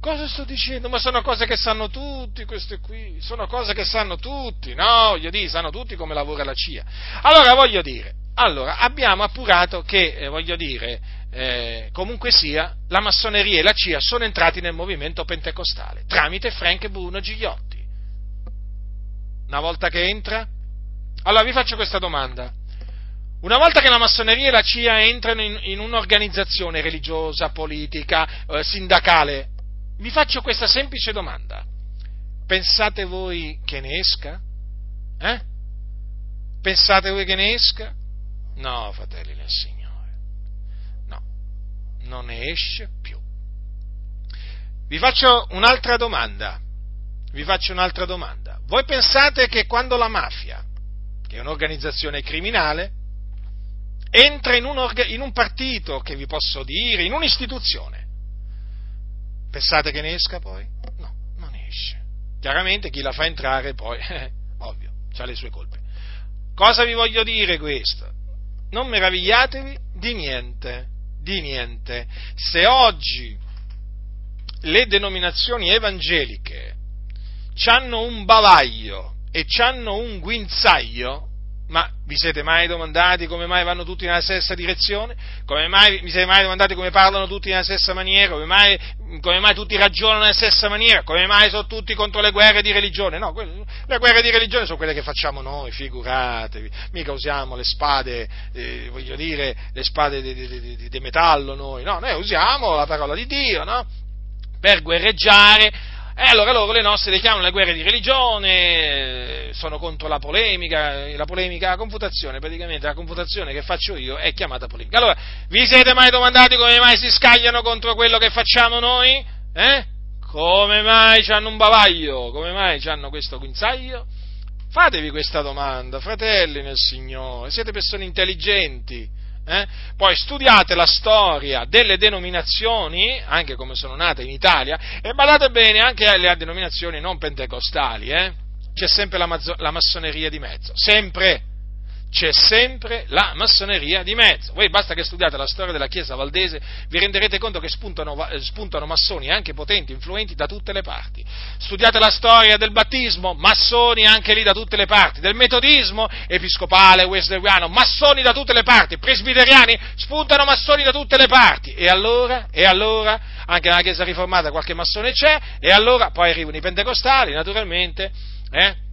Cosa sto dicendo? Ma sono cose che sanno tutti queste qui, sono cose che sanno tutti, no, voglio dire, sanno tutti come lavora la CIA. Allora voglio dire, allora abbiamo appurato che, eh, voglio dire, eh, comunque sia, la massoneria e la CIA sono entrati nel movimento pentecostale tramite Frank Bruno Gigliotti. Una volta che entra? Allora vi faccio questa domanda. Una volta che la massoneria e la CIA entrano in, in un'organizzazione religiosa, politica, eh, sindacale, vi faccio questa semplice domanda. Pensate voi che ne esca? Eh? Pensate voi che ne esca? No, fratelli del Signore. No, non ne esce più. Vi faccio un'altra domanda. Vi faccio un'altra domanda. Voi pensate che quando la mafia, che è un'organizzazione criminale, entra in un, orga, in un partito, che vi posso dire, in un'istituzione. Pensate che ne esca poi? No, non esce. Chiaramente chi la fa entrare poi, eh, ovvio, ha le sue colpe. Cosa vi voglio dire questo? Non meravigliatevi di niente, di niente. Se oggi le denominazioni evangeliche hanno un bavaglio e hanno un guinzaglio, ma vi siete mai domandati come mai vanno tutti nella stessa direzione? Come mai, vi siete mai domandati come parlano tutti nella stessa maniera? Come mai, come mai, tutti ragionano nella stessa maniera? Come mai sono tutti contro le guerre di religione? No, quelle, le guerre di religione sono quelle che facciamo noi, figuratevi. Mica usiamo le spade, eh, voglio dire, le spade di, di, di, di metallo noi, no, noi usiamo la parola di Dio, no? Per guerreggiare e allora loro le nostre le chiamano le guerre di religione, sono contro la polemica, la polemica, la confutazione, praticamente la confutazione che faccio io è chiamata polemica. Allora, vi siete mai domandati come mai si scagliano contro quello che facciamo noi? Eh? Come mai hanno un bavaglio? Come mai hanno questo guinzaglio? Fatevi questa domanda, fratelli nel Signore, siete persone intelligenti. Eh? Poi studiate la storia delle denominazioni, anche come sono nate in Italia, e badate bene anche alle denominazioni non pentecostali, eh? c'è sempre la, mazzo- la massoneria di mezzo, sempre, c'è sempre la massoneria di mezzo. Voi basta che studiate la storia della Chiesa valdese, vi renderete conto che spuntano, eh, spuntano, massoni anche potenti, influenti da tutte le parti. Studiate la storia del battismo, massoni anche lì da tutte le parti, del metodismo, episcopale, wesleyano, massoni da tutte le parti, presbiteriani, spuntano massoni da tutte le parti. E allora, e allora, anche nella Chiesa riformata qualche massone c'è, e allora poi arrivano i pentecostali, naturalmente, eh?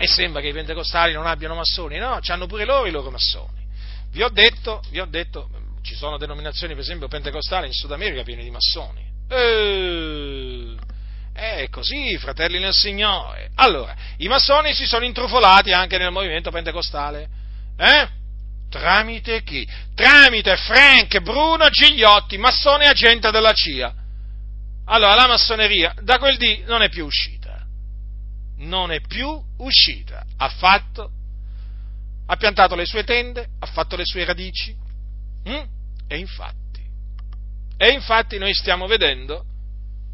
E sembra che i pentecostali non abbiano massoni, no, hanno pure loro i loro massoni. Vi ho detto, vi ho detto, ci sono denominazioni, per esempio, pentecostali in Sud America piene di massoni. Eh, è così, fratelli nel Signore. Allora, i massoni si sono intrufolati anche nel movimento pentecostale. Eh? Tramite chi? Tramite Frank Bruno Gigliotti, massone agente della CIA. Allora, la massoneria da quel dì non è più uscita non è più uscita. Ha fatto, ha piantato le sue tende, ha fatto le sue radici. Mm? E infatti, e infatti noi stiamo vedendo,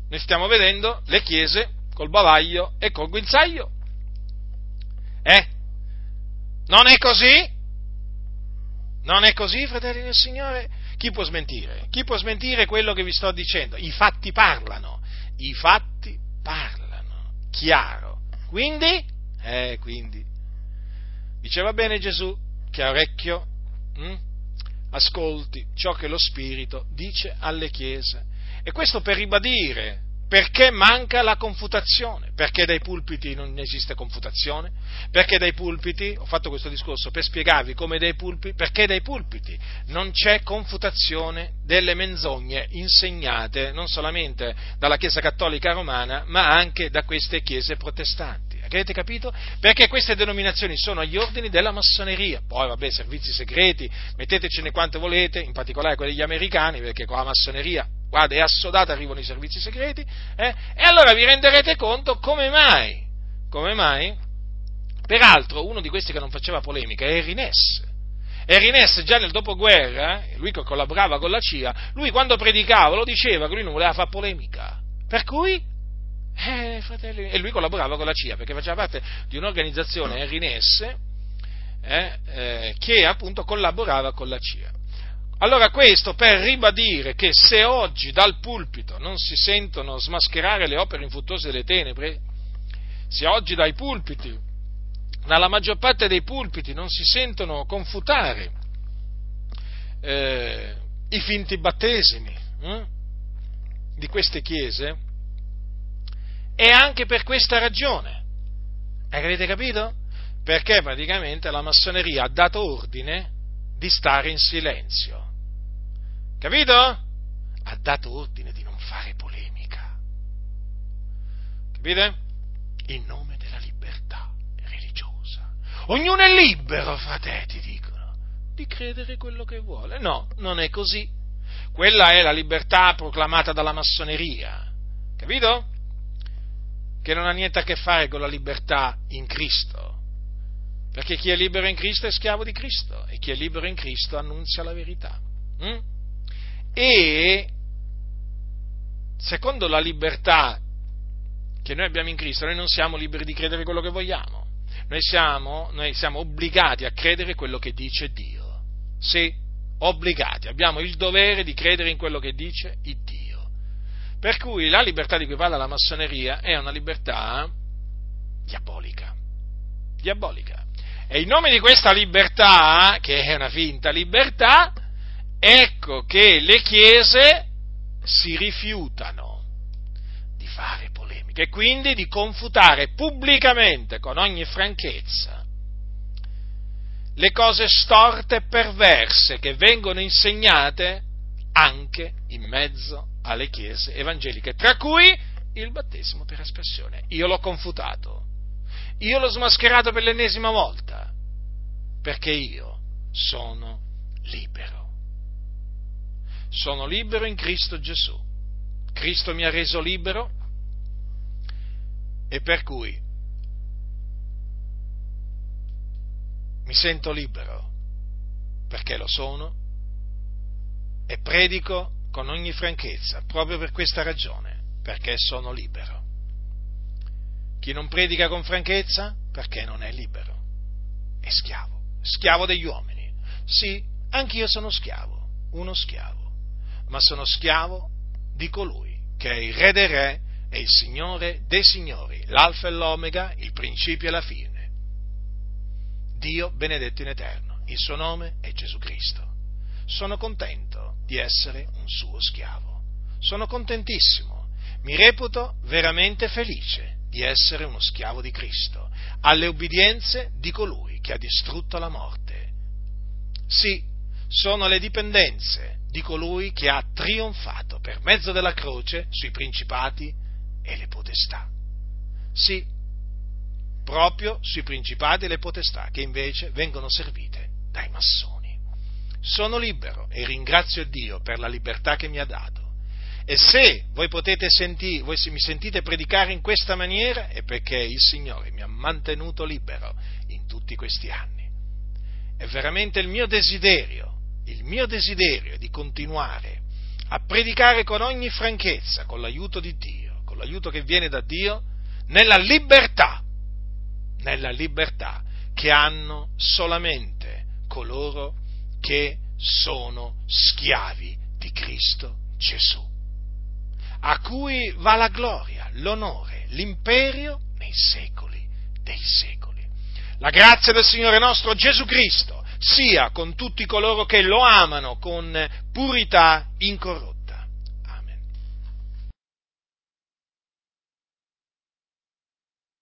noi stiamo vedendo le chiese col bavaglio e col guinzaglio. Eh? Non è così? Non è così, fratelli del Signore? Chi può smentire? Chi può smentire quello che vi sto dicendo? I fatti parlano, i fatti parlano, chiaro. Quindi, eh, quindi, diceva bene Gesù, che ha orecchio, hm? ascolti ciò che lo Spirito dice alle chiese. E questo per ribadire perché manca la confutazione? Perché dai pulpiti non esiste confutazione? Perché dai pulpiti, ho fatto questo discorso per spiegarvi come dai pulpiti, perché dai pulpiti non c'è confutazione delle menzogne insegnate non solamente dalla Chiesa Cattolica Romana, ma anche da queste chiese protestanti. Avete capito? Perché queste denominazioni sono agli ordini della massoneria. Poi, vabbè, servizi segreti, mettetecene quante volete, in particolare quelli degli americani, perché con la massoneria guarda, è assodata, arrivano i servizi segreti, eh? e allora vi renderete conto come mai, come mai, peraltro uno di questi che non faceva polemica è Erinesse, Erinesse già nel dopoguerra, lui che collaborava con la CIA, lui quando predicava lo diceva che lui non voleva fare polemica, per cui, eh, fratelli, e lui collaborava con la CIA perché faceva parte di un'organizzazione Erinesse eh, eh, che appunto collaborava con la CIA. Allora questo per ribadire che se oggi dal pulpito non si sentono smascherare le opere infruttuose delle tenebre, se oggi dai pulpiti, dalla maggior parte dei pulpiti non si sentono confutare eh, i finti battesimi eh, di queste chiese, è anche per questa ragione. Avete capito? Perché praticamente la massoneria ha dato ordine di stare in silenzio. Capito? Ha dato ordine di non fare polemica. Capite? In nome della libertà religiosa. Ognuno è libero, fratelli, dicono, di credere quello che vuole. No, non è così. Quella è la libertà proclamata dalla massoneria. Capito? Che non ha niente a che fare con la libertà in Cristo. Perché chi è libero in Cristo è schiavo di Cristo e chi è libero in Cristo annunzia la verità. Mm? e secondo la libertà che noi abbiamo in Cristo, noi non siamo liberi di credere quello che vogliamo, noi siamo, noi siamo obbligati a credere quello che dice Dio. Sì, obbligati, abbiamo il dovere di credere in quello che dice Dio. Per cui la libertà di cui parla la massoneria è una libertà diabolica. Diabolica. E in nome di questa libertà, che è una finta libertà, ecco che le chiese si rifiutano di fare polemiche e quindi di confutare pubblicamente, con ogni franchezza, le cose storte e perverse che vengono insegnate anche in mezzo alle chiese evangeliche, tra cui il battesimo per espressione. Io l'ho confutato, io l'ho smascherato per l'ennesima volta, perché io sono libero sono libero in Cristo Gesù. Cristo mi ha reso libero e per cui mi sento libero perché lo sono e predico con ogni franchezza proprio per questa ragione, perché sono libero. Chi non predica con franchezza perché non è libero, è schiavo, schiavo degli uomini. Sì, anch'io sono schiavo, uno schiavo, ma sono schiavo di colui che è il Re dei Re e il Signore dei Signori, l'Alfa e l'Omega, il principio e la fine. Dio benedetto in eterno, il suo nome è Gesù Cristo. Sono contento di essere un suo schiavo. Sono contentissimo, mi reputo veramente felice di essere uno schiavo di Cristo, alle ubbidienze di colui che ha distrutto la morte. Sì, sono le dipendenze di colui che ha trionfato per mezzo della croce sui principati e le potestà. Sì, proprio sui principati e le potestà che invece vengono servite dai massoni. Sono libero e ringrazio Dio per la libertà che mi ha dato. E se voi potete sentire, voi se mi sentite predicare in questa maniera è perché il Signore mi ha mantenuto libero in tutti questi anni. È veramente il mio desiderio il mio desiderio di continuare a predicare con ogni franchezza, con l'aiuto di Dio, con l'aiuto che viene da Dio, nella libertà, nella libertà che hanno solamente coloro che sono schiavi di Cristo Gesù, a cui va la gloria, l'onore, l'imperio nei secoli dei secoli. La grazia del Signore nostro Gesù Cristo sia con tutti coloro che lo amano con purità incorrotta.